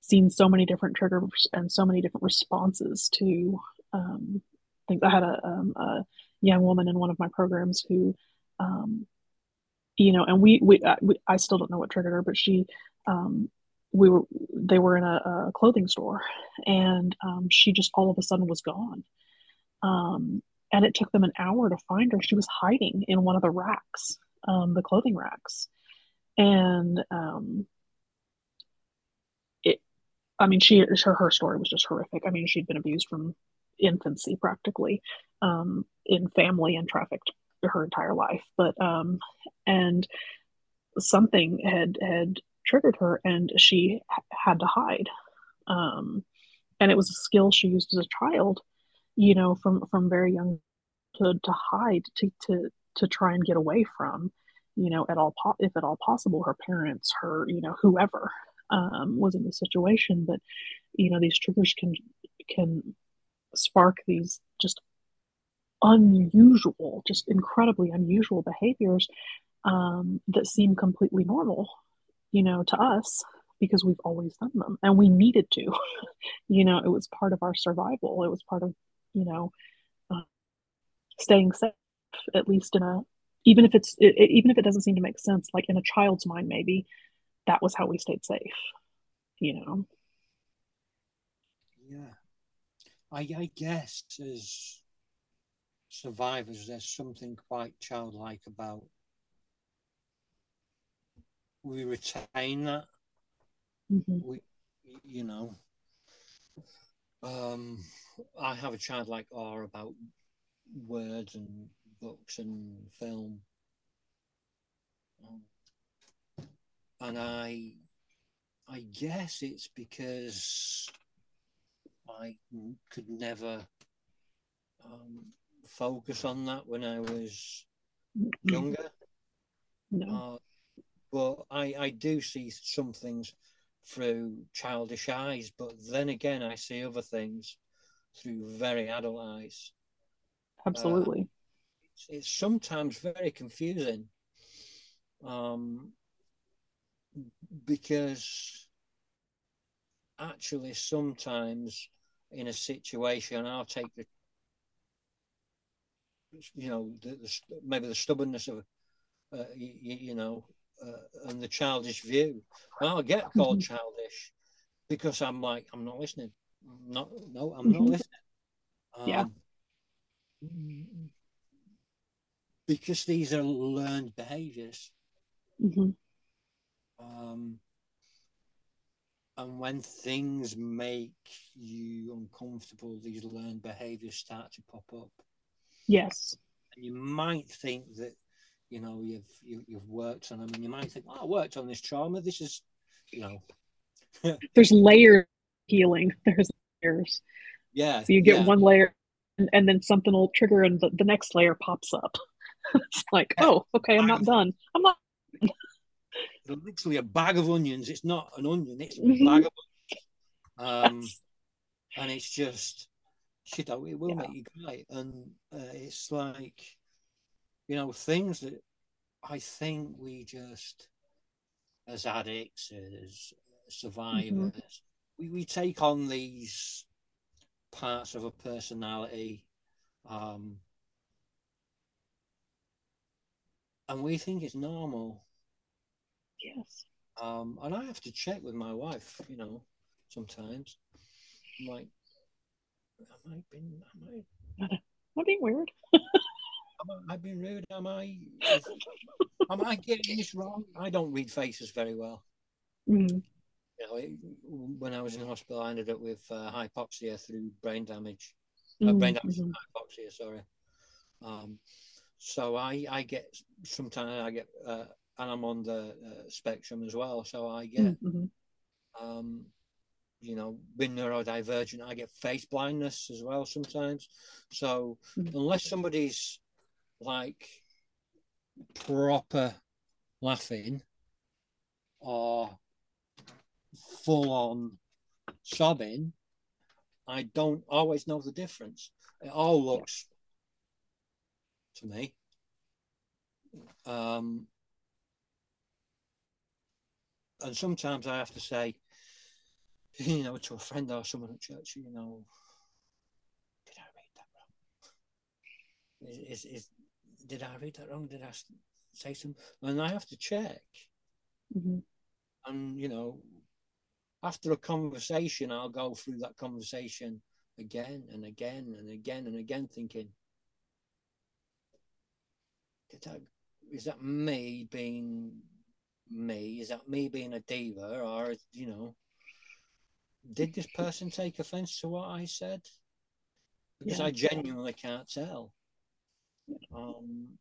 seen so many different triggers and so many different responses to um, things. I had a, um, a young woman in one of my programs who, um, you know, and we, we, uh, we, I still don't know what triggered her, but she, um, we were, they were in a, a clothing store and um, she just all of a sudden was gone. Um, and it took them an hour to find her. She was hiding in one of the racks, um, the clothing racks. And, um, it, I mean, she, her, her story was just horrific. I mean, she'd been abused from infancy practically, um, in family and trafficked her entire life. But, um, and something had, had triggered her and she had to hide. Um, and it was a skill she used as a child, you know, from, from very young to, to hide, to, to, to try and get away from, you know, at all, po- if at all possible, her parents, her, you know, whoever, um, was in the situation. But, you know, these triggers can, can spark these just unusual, just incredibly unusual behaviors, um, that seem completely normal, you know, to us because we've always done them and we needed to, you know, it was part of our survival. It was part of, you know, uh, staying safe, at least in a, even if it's, it, even if it doesn't seem to make sense, like in a child's mind, maybe that was how we stayed safe, you know? Yeah. I, I guess as survivors, there's something quite childlike about we retain that Mhm. we you know um i have a childlike awe about words and books and film Um, and i i guess it's because I could never um, focus on that when i was younger No. uh, but I, I do see some things through childish eyes, but then again, I see other things through very adult eyes. Absolutely. It's, it's sometimes very confusing um, because actually, sometimes in a situation, I'll take the you know the, the maybe the stubbornness of uh, you, you know uh, and the childish view. And I'll get called childish because I'm like, I'm not listening. I'm not, no, I'm not Mhm. listening. Yeah. Um, Because these are learned behaviors. Mm-hmm. Um, and when things make you uncomfortable, these learned behaviors start to pop up. Yes. And you might think that, you know, you've you, you've worked on them, and you might think, "Oh, I worked on this trauma. This is, you know, There's layer healing. There's layers. yeah." So you get yeah. one layer and, and then something will trigger and the, the next layer pops up. it's like, Yeah. oh, okay, I'm not done. I'm not literally a bag of onions. It's not an onion; it's a Mhm. bag of onions. Um, and it's just shit. oh, It will Yeah. make you cry, and uh, it's like you know things that I think we just, as addicts, as survivors, we, we take on these parts of a personality. Um, and we think it's normal. yes. Um, and I have to check with my wife, you know, sometimes. I'm like, am I been, am I, Am I being weird? am I, I been rude? Am I, is, am I getting this wrong? I don't read faces very well. Mm. You know, it, when I was in hospital, I ended up with uh, hypoxia through brain damage. Uh, Mm, brain damage mhm. hypoxia, sorry. Um, so I, I get sometimes I get, uh, and I'm on the uh, spectrum as well. So I get Mm, mhm. um, you know, being neurodivergent, I get face blindness as well sometimes. So Mhm. unless somebody's like proper laughing or full on sobbing, I don't always know the difference. It all looks to me. Um, and sometimes I have to say, you know, to a friend or someone at church, you know, did I read that wrong? Is, is, is did I read that wrong? Did I say something? And I have to check. Mhm. And you know, after a conversation, I'll go through that conversation again and again and again and again, thinking, did that? Is that me being me? Is that me being a diva, or you know? Did this person take offense to what I said? Because Yeah. I genuinely can't tell. Um,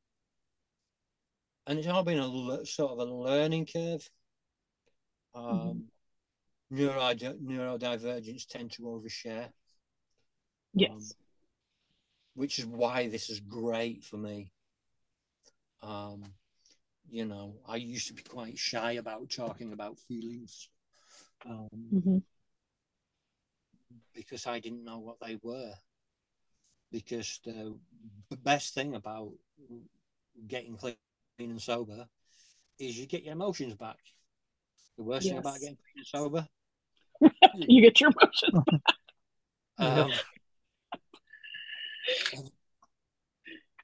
and it's all been a sort of a learning curve. Um, neuro neurodivergents tend to overshare, Yes. which is why this is great for me. Um, you know, I used to be quite shy about talking about feelings. Um, Mhm. Because I didn't know what they were. Because the best thing about getting clean and sober is you get your emotions back. The worst thing about getting clean and sober, You get your emotion. um,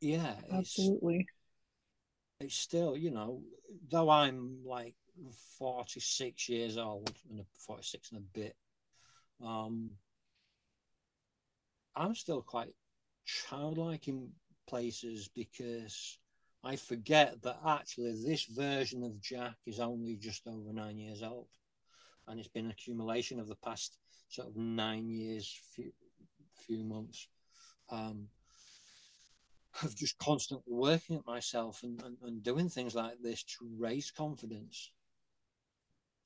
yeah, it's, Absolutely. it's still, you know, though I'm like 46 years old and 46 and a bit, um, I'm still quite childlike in places because I forget that actually this version of Jack is only just over nine years old, and it's been an accumulation of the past sort of nine years, few few months, um, of just constantly working at myself and, and, and doing things like this to raise confidence.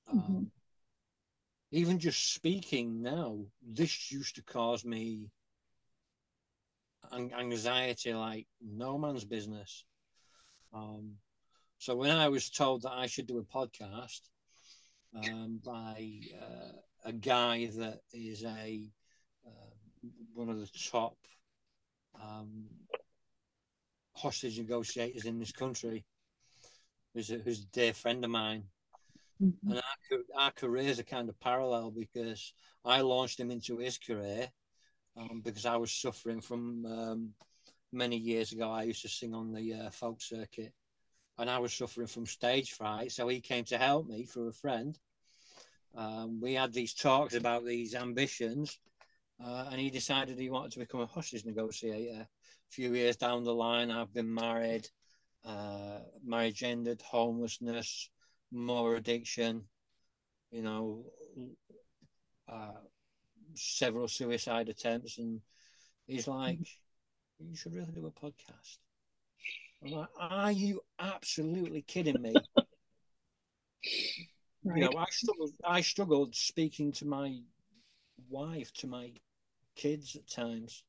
Um, Mhm. Even just speaking now, this used to cause me an- anxiety like no man's business. Um, so when I was told that I should do a podcast um, by uh, a guy that is a uh, one of the top um, hostage negotiators in this country, who's a, who's a dear friend of mine, Mhm. and our, our careers are kind of parallel because I launched him into his career um, because I was suffering from um, many years ago. I used to sing on the uh, folk circuit, and I was suffering from stage fright. So he came to help me through a friend. Um, we had these talks about these ambitions, uh, and he decided he wanted to become a hostage negotiator. A few years down the line, I've been married, uh, marriage ended, homelessness, more addiction. you know, uh, several suicide attempts, and he's like, "You should really do a podcast." I'm like, "Are you absolutely kidding me?" Right. You know, I struggled. I struggled speaking to my wife, to my kids at times,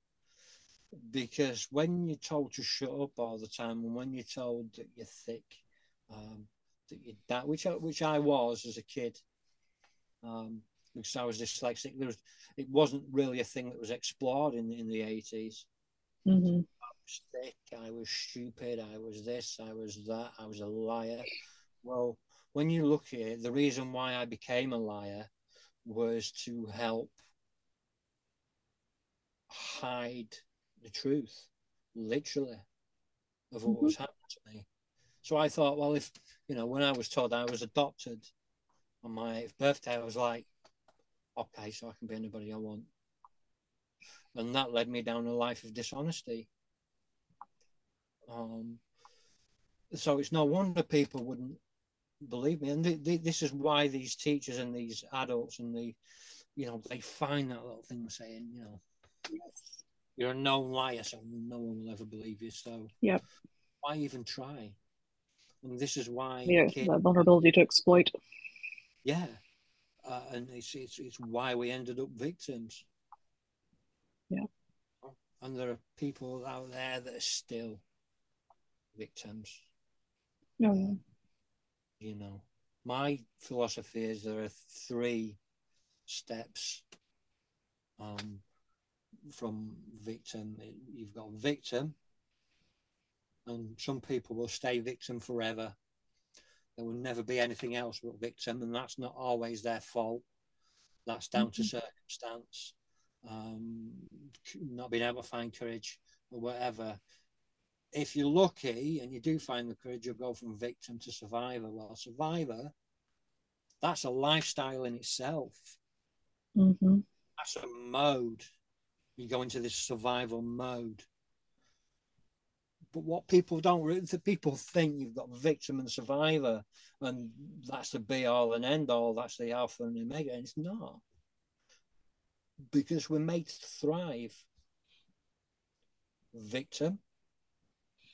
because when you're told to shut up all the time, and when you're told that you're thick, um, that which I, which I was as a kid, um, because I was dyslexic. There was, it wasn't really a thing that was explored in in the eighties. hmm I was thick. I was stupid. I was this. I was that. I was a liar. Well, when you look at it, the reason why I became a liar was to help hide the truth, literally, of what Mhm. was happening to me. So I thought, well, if, you know, when I was told I was adopted on my eighth birthday, I was like, okay, so I can be anybody I want. And that led me down a life of dishonesty. Um, so it's no wonder people wouldn't believe me. And th- th- this is why these teachers and these adults and the, you know, they find that little thing saying, you know, you're a known liar, so no one will ever believe you. So Yep. why even try? And this is why Yeah, kids- that vulnerability to exploit. yeah, uh, and it's, it's it's why we ended up victims. Yeah. and there are people out there that are still victims. Oh, yeah. You know, my philosophy is there are three steps um, from victim. You've got victim, and some people will stay victim forever. There will never be anything else but victim, and that's not always their fault. That's down to Mhm. circumstance, um, not being able to find courage or whatever. If you're lucky and you do find the courage, you'll go from victim to survivor. Well, survivor, that's a lifestyle in itself. hmm That's a mode. You go into this survival mode. But what people don't, the people think you've got victim and survivor, and that's the be all and end all. That's the alpha and omega, and it's not. Because we're made to thrive. Victim,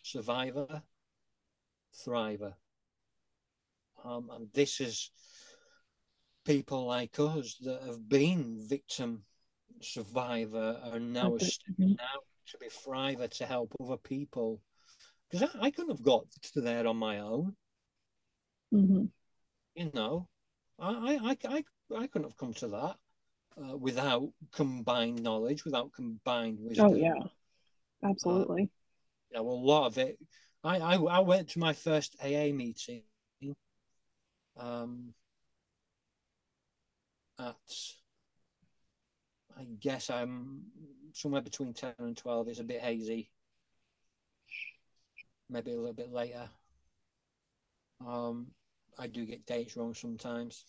survivor, thriver. Um, and this is people like us that have been victim, survivor, are now a step Mhm. now to be thriver to help other people. Because I, I couldn't have got to there on my own, hmm you know. I, I, I, I, couldn't have come to that uh, without combined knowledge, without combined wisdom. Oh, yeah. Absolutely. Yeah, well, a lot of it. I, I, I went to my first AA meeting um, at, I guess I'm somewhere between 10 and 12. It's a bit hazy. Maybe a little bit later. Um, I do get dates wrong sometimes.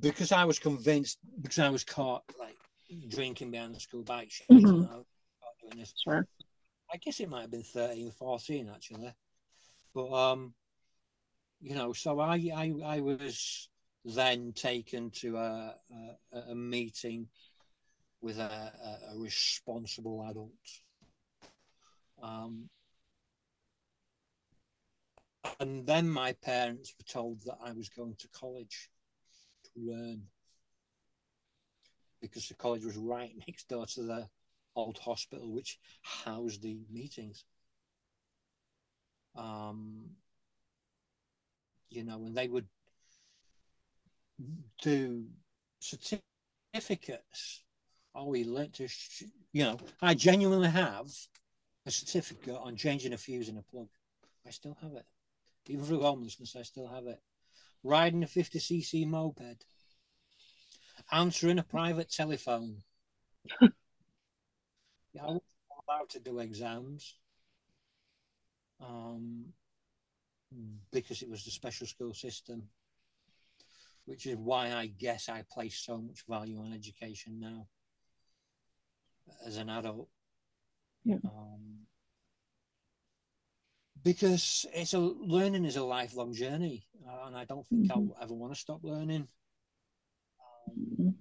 Because I was convinced, because I was caught like drinking behind the school bike shed, you Mhm. know, caught doing this. Sure. I guess it might have been 13, 14 actually. But um, you know, so I I, I was then taken to a a, a meeting with a, a, responsible adult. Um, and then my parents were told that I was going to college to learn because the college was right next door to the old hospital which housed the meetings. Um, you know, and they would do certificates. Oh, we learnt to, sh- you know, I genuinely have a certificate on changing a fuse in a plug. I still have it. Even through homelessness, I still have it. Riding a 50cc moped. Answering a private telephone. yeah, I wasn't allowed to do exams um, because it was the special school system, which is why I guess I place so much value on education now as an adult. Yeah. Um, because it's a learning is a lifelong journey, uh, and I don't think Mhm. I'll ever want to stop learning. Um,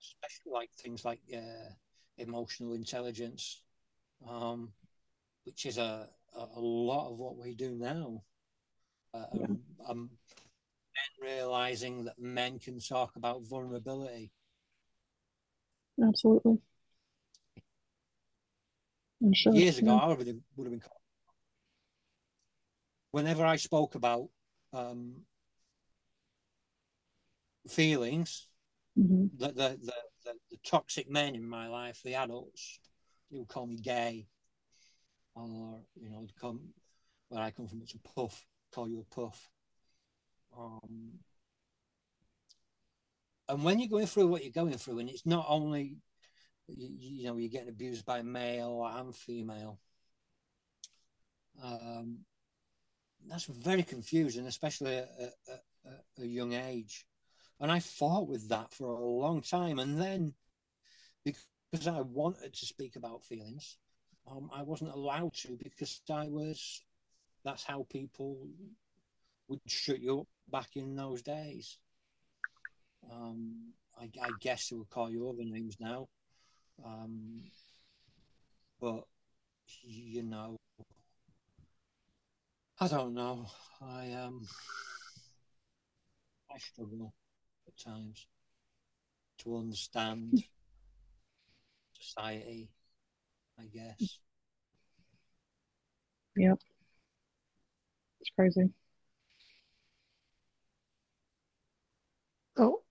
especially like things like uh, emotional intelligence, um, which is a, a, a lot of what we do now. Uh, Yeah. um, men realizing that men can talk about vulnerability. Absolutely. And should, Years ago, yeah. I would have, would have been. Whenever I spoke about um, feelings, Mhm. the, the, the, the, the toxic men in my life, the adults, they would call me gay. Or, you know, come where I come from, it's a puff, call you a puff. Um, and when you're going through what you're going through, and it's not only, you, you know, you're getting abused by male and female, um, that's very confusing, especially at, at, at a young age. And I fought with that for a long time. And then, because I wanted to speak about feelings, um, I wasn't allowed to because I was, that's how people would shut you up back in those days. Um, I, I guess they would call you other names now. Um, but, you know, I don't know. I um, I struggle at times to understand society. I guess. Yep. It's crazy. Oh,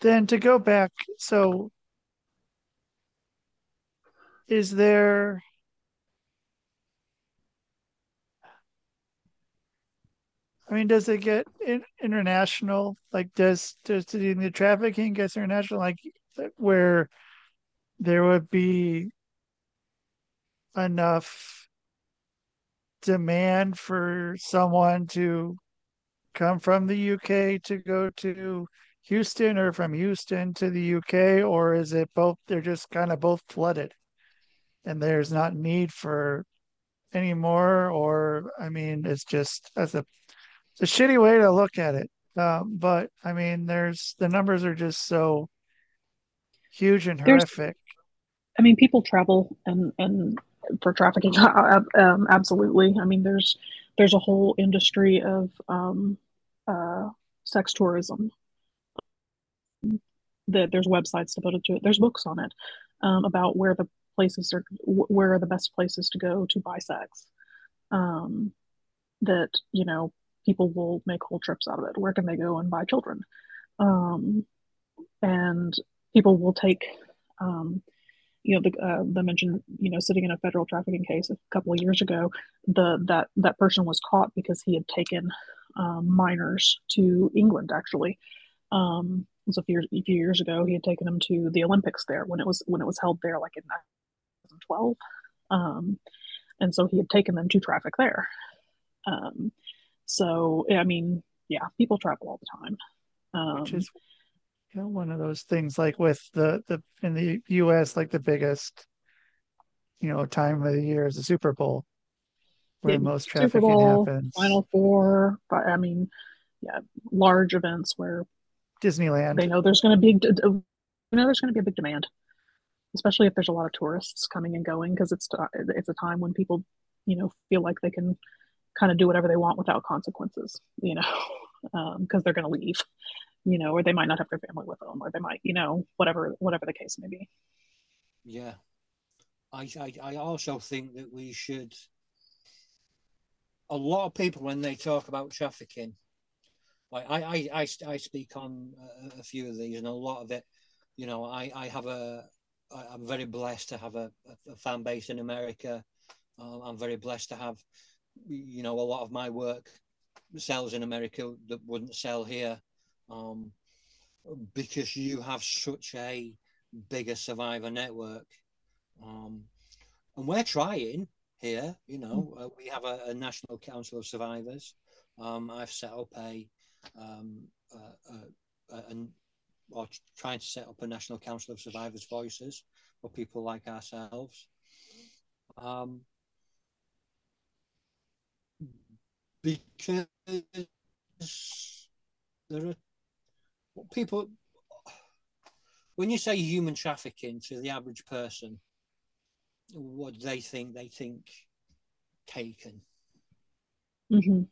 then to go back, so is there I mean, does it get in, international? Like, does does the, the trafficking gets international? Like, where there would be enough demand for someone to come from the UK to go to Houston or from Houston to the UK, or is it both? They're just kind of both flooded, and there's not need for any more. Or I mean, it's just as a it's a shitty way to look at it. Um, but I mean, there's the numbers are just so huge and There's- horrific. I mean, people travel and and for trafficking, um, absolutely. I mean, there's there's a whole industry of um, uh, sex tourism. That there's websites devoted to it. There's books on it um, about where the places are, where are the best places to go to buy sex. Um, that you know people will make whole trips out of it. Where can they go and buy children? Um, and people will take um, you know, the uh, the mentioned, you know, sitting in a federal trafficking case a couple of years ago, the that that person was caught because he had taken um, minors to England. Actually, um, it was a few, a few years ago. He had taken them to the Olympics there when it was when it was held there, like in 2012. Um, and so he had taken them to traffic there. Um, so I mean, yeah, people travel all the time. Um, which is you know, one of those things like with the the in the US like the biggest you know time of the year is the Super Bowl where Yeah, most trafficking Bowl, happens. Final Four, but I mean, yeah, large events where Disneyland. they know there's going to be, oh, you know, there's going to be a big demand, especially if there's a lot of tourists coming and going because it's uh, it's a time when people, you know, feel like they can kind of do whatever they want without consequences, you know, um, because they're going to leave, you know, or they might not have their family with them, or they might, you know, whatever whatever the case may be. Yeah. I, I, I also think that we should. A lot of people, when they talk about trafficking, like I, I, I, I speak on a, a few of these, and a lot of it, you know, I, I have a I'm very blessed to have a, a fan base in America. Um, I'm very blessed to have, you know, a lot of my work sells in America that wouldn't sell here, um, because you have such a bigger survivor network. Um, and we're trying here, you know, uh, we have a, a National Council of Survivors. Um, I've set up a, um, uh, uh, uh, an, or trying to set up a National Council of Survivors Voices for people like ourselves. Um, because there are people when you say human trafficking to the average person what do they think they think taken hmm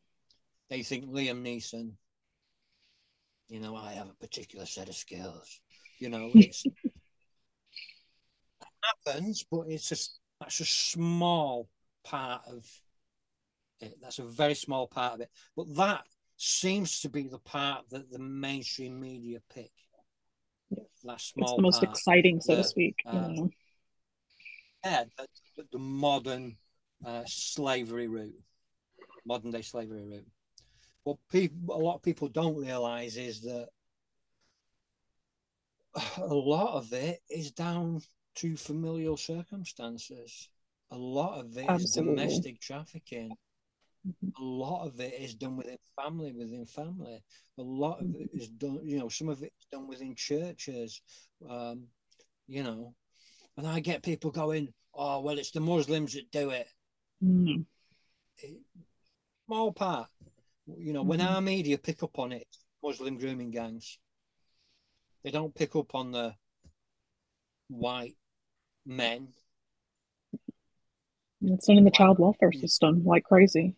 they think liam neeson you know i have a particular set of skills. You know it's it happens but it's just that's a small part of it. That's a very small part of it. But that seems to be the part that the mainstream media pick Yes. that It's small the most exciting, so the, to speak. uh, know. yeah, the, the- modern uh, slavery route, modern day slavery route. What people, a lot of people don't realize is that a lot of it is down to familial circumstances. A lot of it is Absolutely. domestic trafficking. Mhm. A lot of it is done within family, within family. A lot of it is done, you know, some of it is done within churches, um, you know. And I get people going, oh, well, it's the Muslims that do it. Mm. Small part. You know, when Mhm. our media pick up on it, Muslim grooming gangs, they don't pick up on the white men. It's in the child welfare system like crazy.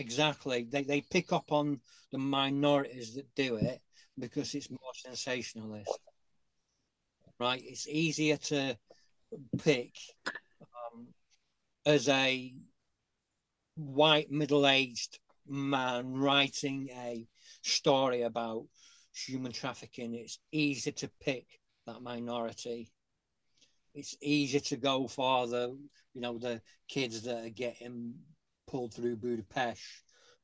Exactly. They, they pick up on the minorities that do it because it's more sensationalist. Right? It's easier to pick um, as a white middle aged man writing a story about human trafficking. It's easier to pick that minority. It's easier to go for the, you know, the kids that are getting pulled through Budapest,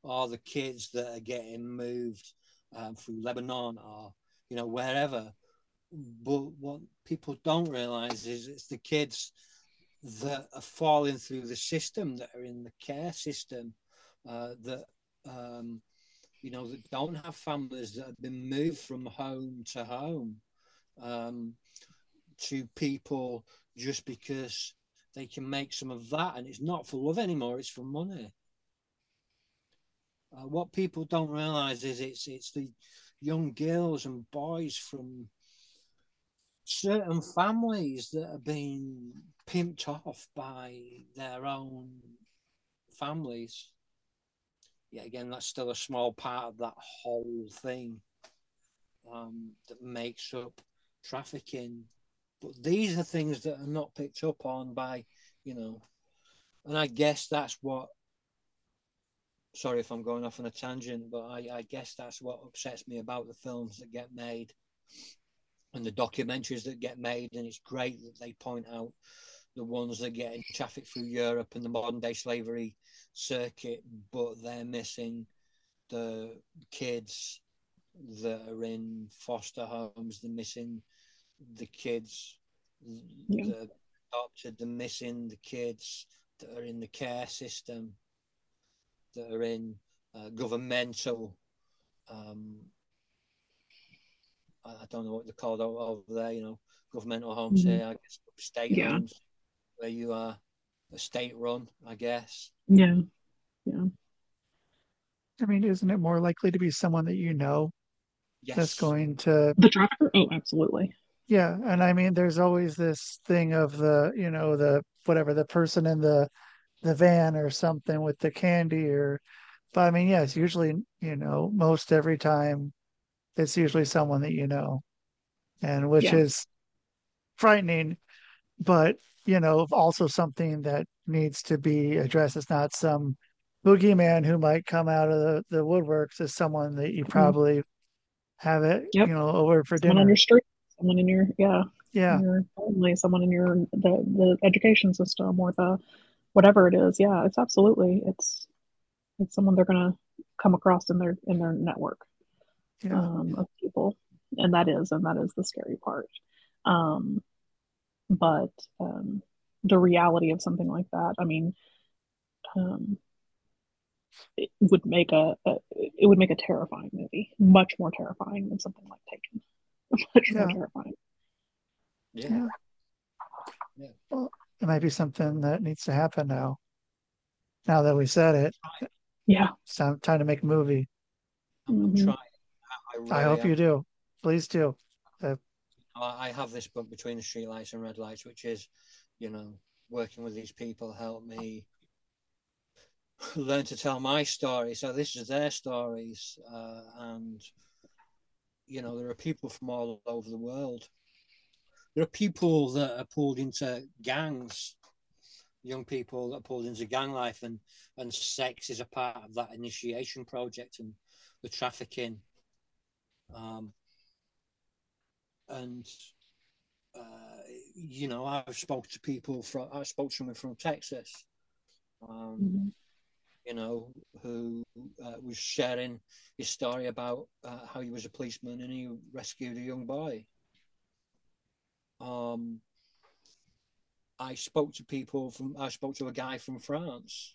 or the kids that are getting moved um, through Lebanon, or you know wherever. But what people don't realize is it's the kids that are falling through the system that are in the care system uh, that um, you know that don't have families that have been moved from home to home um, to people just because they can make some of that and it's not for love anymore it's for money. Uh, what people don't realize is it's it's the young girls and boys from certain families that are being pimped off by their own families. Yet again that's still a small part of that whole thing um, that makes up trafficking but these are things that are not picked up on by you know and i guess that's what sorry if i'm going off on a tangent but i, I guess that's what upsets me about the films that get made and the documentaries that get made. And it's great that they point out the ones that get in traffic through europe and the modern day slavery circuit but they're missing the kids that are in foster homes. They're missing the kids Yeah. that are adopted they're missing the kids that are in the care system that are in uh, governmental um, I, I don't know what they're called over there you know governmental homes Mhm. here I guess state Yeah. homes where you are a state run I guess Yeah. Yeah. I mean, isn't it more likely to be someone that you know yes that's going to The trafficker? Oh, absolutely. Yeah, and I mean, there's always this thing of the, you know, the whatever the person in the the van or something with the candy or, but I mean, yeah, it's usually, you know, most every time it's usually someone that you know, and which Yeah. is frightening, but you know, also something that needs to be addressed. It's not some boogeyman who might come out of the, the woodworks as someone that you probably have it, Mm-hmm. Yep. you know, over for Someone on dinner. Someone in your yeah, Yeah. your family, someone in your the the education system or the whatever it is. Yeah, it's absolutely it's it's someone they're gonna come across in their in their network Yeah. um, of people, and that is and that is the scary part. Um, but um, the reality of something like that, I mean, um, it would make a, a it would make a terrifying movie, much more terrifying than something like Taken, much more Yeah. terrifying. yeah Well, It might be something that needs to happen now. Now that we said it. Yeah. It's time, time to make a movie. I'm, I'm Mhm. trying. I, I, really I hope am. you do. Please do. I I have this book between the streetlights and red lights, which is, you know, working with these people help me learn to tell my story. So this is their stories, uh, and you know, there are people from all over the world. There are people that are pulled into gangs, young people that are pulled into gang life, and and sex is a part of that initiation project and the trafficking. Um, and uh, you know, I've spoke to people from I spoke to someone from Texas, um, Mhm. You know, who uh, was sharing his story about uh, how he was a policeman and he rescued a young boy. Um, I spoke to people from I spoke to a guy from France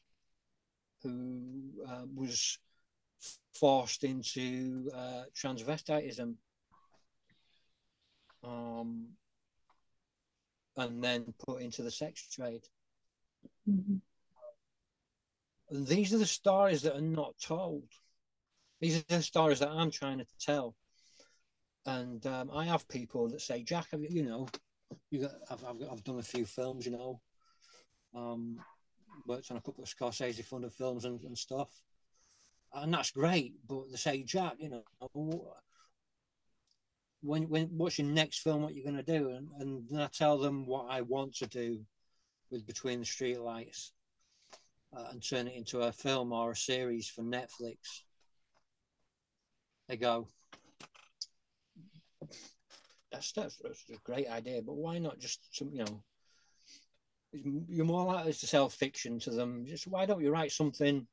who uh, was forced into uh, transvestitism um, and then put into the sex trade. Mhm. And these are the stories that are not told. These are the stories that I'm trying to tell. And um, I have people that say, Jack, have you, you know, you got, I've, I've, I've done a few films, you know, um, worked on a couple of Scorsese funded films and, and stuff. And that's great. But they say, Jack, you know, when, when what's your next film? What you're going to do? And, and I tell them what I want to do with Between the Streetlights uh, and turn it into a film or a series for Netflix. They go, that's, that's, that's a great idea, but why not just some, you know, you're more likely to sell fiction to them. Just why don't you write something,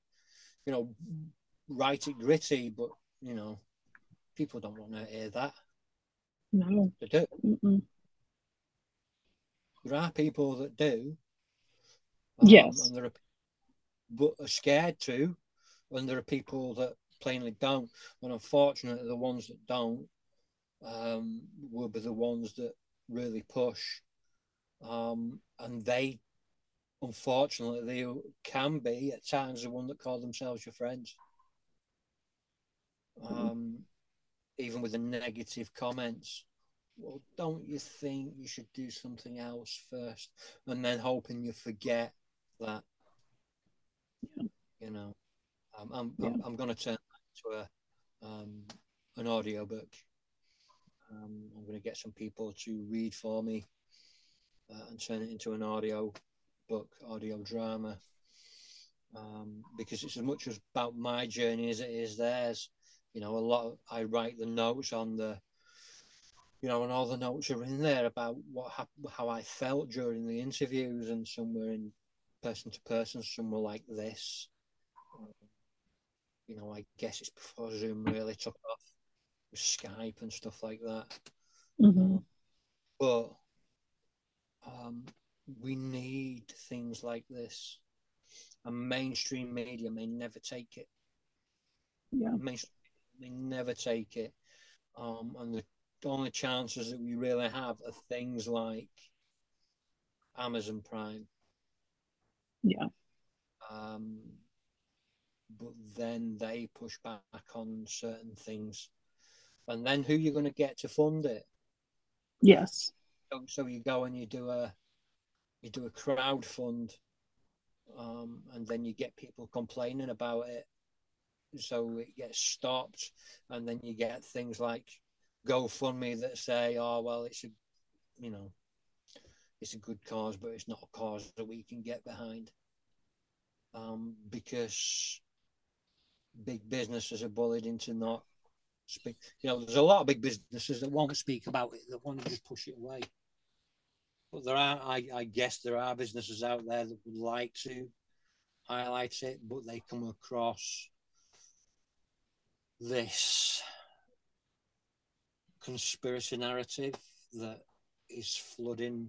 you know, write it gritty, but you know, people don't want to hear that. No. They do. Mm-mm. There are people that do. Yes. And there are, but are scared to, and there are people that plainly don't. And unfortunately, the ones that don't um, will be the ones that really push. Um, and they, unfortunately, they can be at times the one that call themselves your friends. Um, even with the negative comments. Well, don't you think you should do something else first, and then hoping you forget that? Yeah. You know, um, I'm Yeah. I'm, I'm going to turn that into a um, an audio book. Um, I'm going to get some people to read for me uh, and turn it into an audio book, audio drama, um, because it's as much as about my journey as it is theirs. You know, a lot. Of, I write the notes on the, you know, and all the notes are in there about what hap- how I felt during the interviews, and some were in person to person, some were like this. You know, I guess it's before Zoom really took off with Skype and stuff like that. Mhm. But um, we need things like this. And mainstream media may never take it. Yeah. Mainstream may never take it. Um, and the only chances that we really have are things like Amazon Prime. Yeah. Um, but then they push back on certain things. And then who you're going to get to fund it? Yes. so, so you go and you do a you do a crowd fund um, and then you get people complaining about it so it gets stopped and then you get things like GoFundMe that say oh well it's a you know it's a good cause but it's not a cause that we can get behind. Um, because big businesses are bullied into not speak you know there's a lot of big businesses that won't speak about it that want to just push it away. But there are, I, I guess, there are businesses out there that would like to highlight it, but they come across this conspiracy narrative that is flooding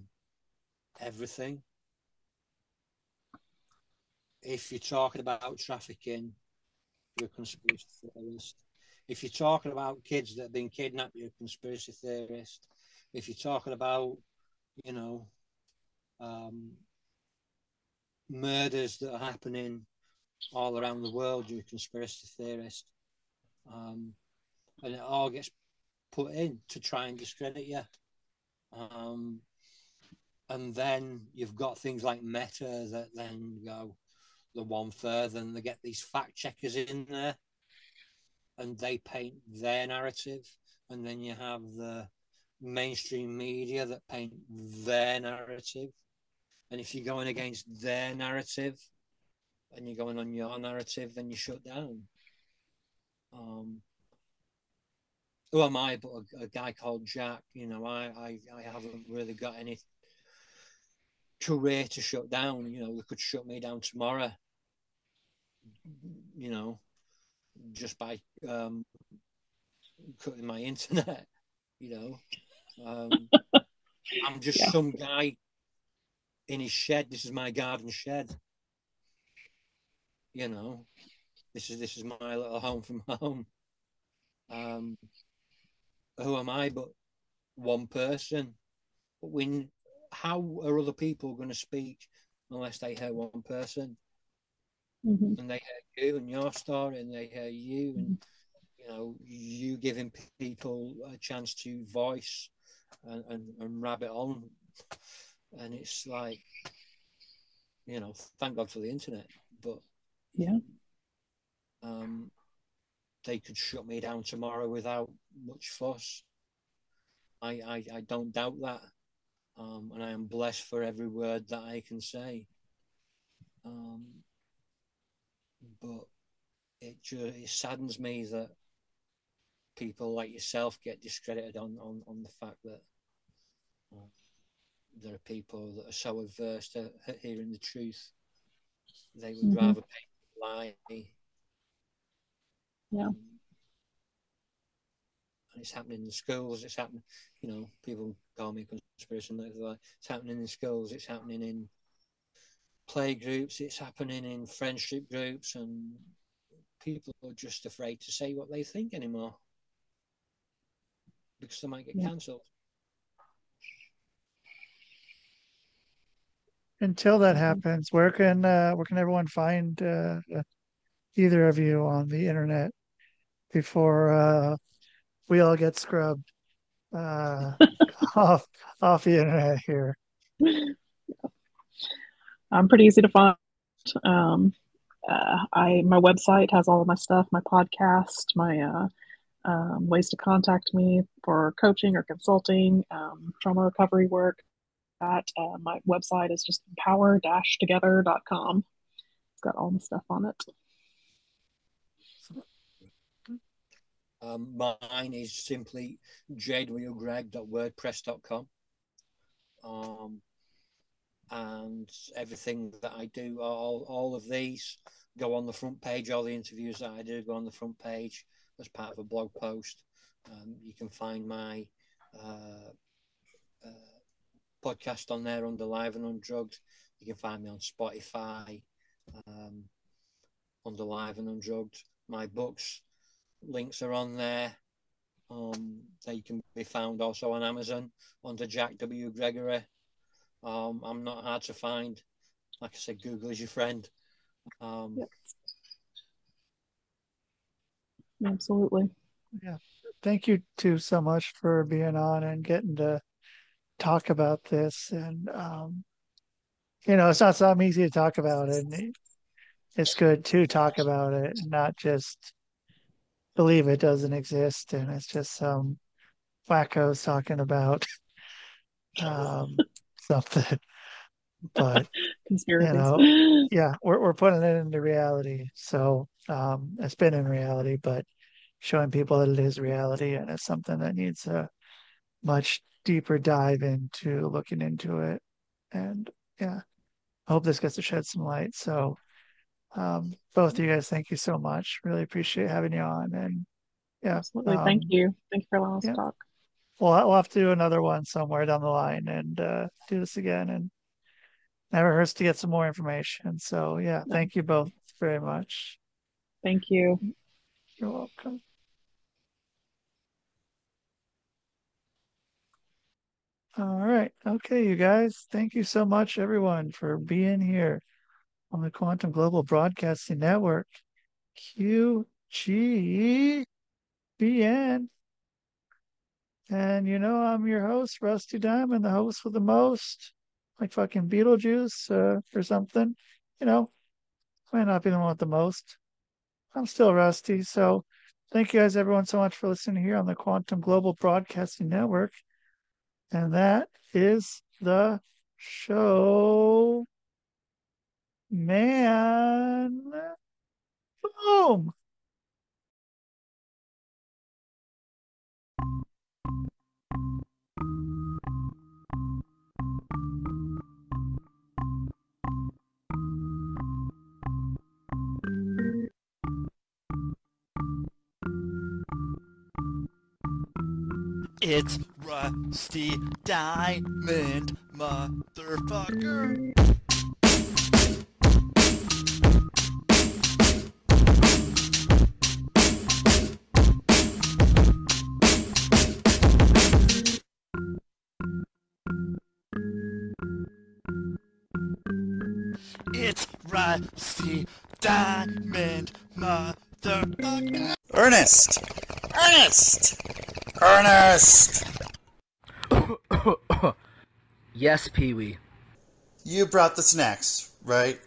everything. If you're talking about trafficking, you're a conspiracy theorist. If you're talking about kids that have been kidnapped, you're a conspiracy theorist. If you're talking about you know, um, murders that are happening all around the world. You're a conspiracy theorist, um, and it all gets put in to try and discredit you. Um, and then you've got things like Meta that then go the one further, and they get these fact checkers in there, and they paint their narrative, and then you have the mainstream media that paint their narrative, and if you're going against their narrative, and you're going on your narrative, then you shut down. Um, who am I but a, a, guy called Jack? You know, I, I, I haven't really got any career to shut down. You know, they could shut me down tomorrow. You know, just by um, cutting my internet. You know, um, I'm just yeah. some guy in his shed. This is my garden shed. You know, this is this is my little home from home. Um, who am I but one person? But when how are other people going to speak unless they hear one person? Mm-hmm. And they hear you and your story, and they hear you, and mm-hmm. you know you giving people a chance to voice and, and, and rabbit on, and it's like you know, thank God for the internet, but yeah, um, they could shut me down tomorrow without much fuss. I, I, I don't doubt that. Um, and I am blessed for every word that I can say. Um, but it just it saddens me that people like yourself get discredited on, on, on the fact that uh, there are people that are so averse to hearing the truth. They would mm-hmm. rather pay lie yeah. Um, it's happening in schools. It's happening, you know, people call me conspiracy. like It's happening in schools. It's happening in play groups. It's happening in friendship groups, and people are just afraid to say what they think anymore because they might get yeah. cancelled. Until that happens, where can uh, where can everyone find uh, either of you on the internet? before uh, we all get scrubbed uh, off off the internet here. I'm pretty easy to find. Um, uh, I my website has all of my stuff, my podcast, my uh, um, ways to contact me for coaching or consulting, um, trauma recovery work. At uh, my website is just power-together.com. It's got all the stuff on it. Um, mine is simply jwgreg.wordpress.com. Um, and everything that I do, all, all of these go on the front page. All the interviews that I do go on the front page as part of a blog post. Um, you can find my uh, uh, podcast on there under Live and Undrugged. You can find me on Spotify um, under Live and Undrugged. My books links are on there. Um, they can be found also on Amazon under Jack W. Gregory. Um, I'm not hard to find. Like I said, Google is your friend. Um, Absolutely. Yeah. Thank you two so much for being on and getting to talk about this. And, um, you know, it's not something easy to talk about. And it's good to talk about it, not just believe it doesn't exist and it's just some wackos talking about um, something. But you know, yeah, we're we're putting it into reality. So um, it's been in reality, but showing people that it is reality and it's something that needs a much deeper dive into looking into it. And yeah, I hope this gets to shed some light. So um, both of you guys, thank you so much. Really appreciate having you on. And yeah, absolutely. Um, thank you. Thank you for allowing us yeah. to talk. We'll, we'll have to do another one somewhere down the line and uh, do this again. And never hurts to get some more information. So yeah, no. thank you both very much. Thank you. You're welcome. All right. Okay, you guys. Thank you so much, everyone, for being here. On the Quantum Global Broadcasting Network, QGBN. And you know, I'm your host, Rusty Diamond, the host with the most, like fucking Beetlejuice uh, or something. You know, might not be the one with the most. I'm still Rusty. So thank you guys, everyone, so much for listening here on the Quantum Global Broadcasting Network. And that is the show. Man. Boom. It's Rusty Diamond, motherfucker. Rusty Diamond, motherfucker. Ernest! Ernest! Ernest! yes, Pee Wee. You brought the snacks, right?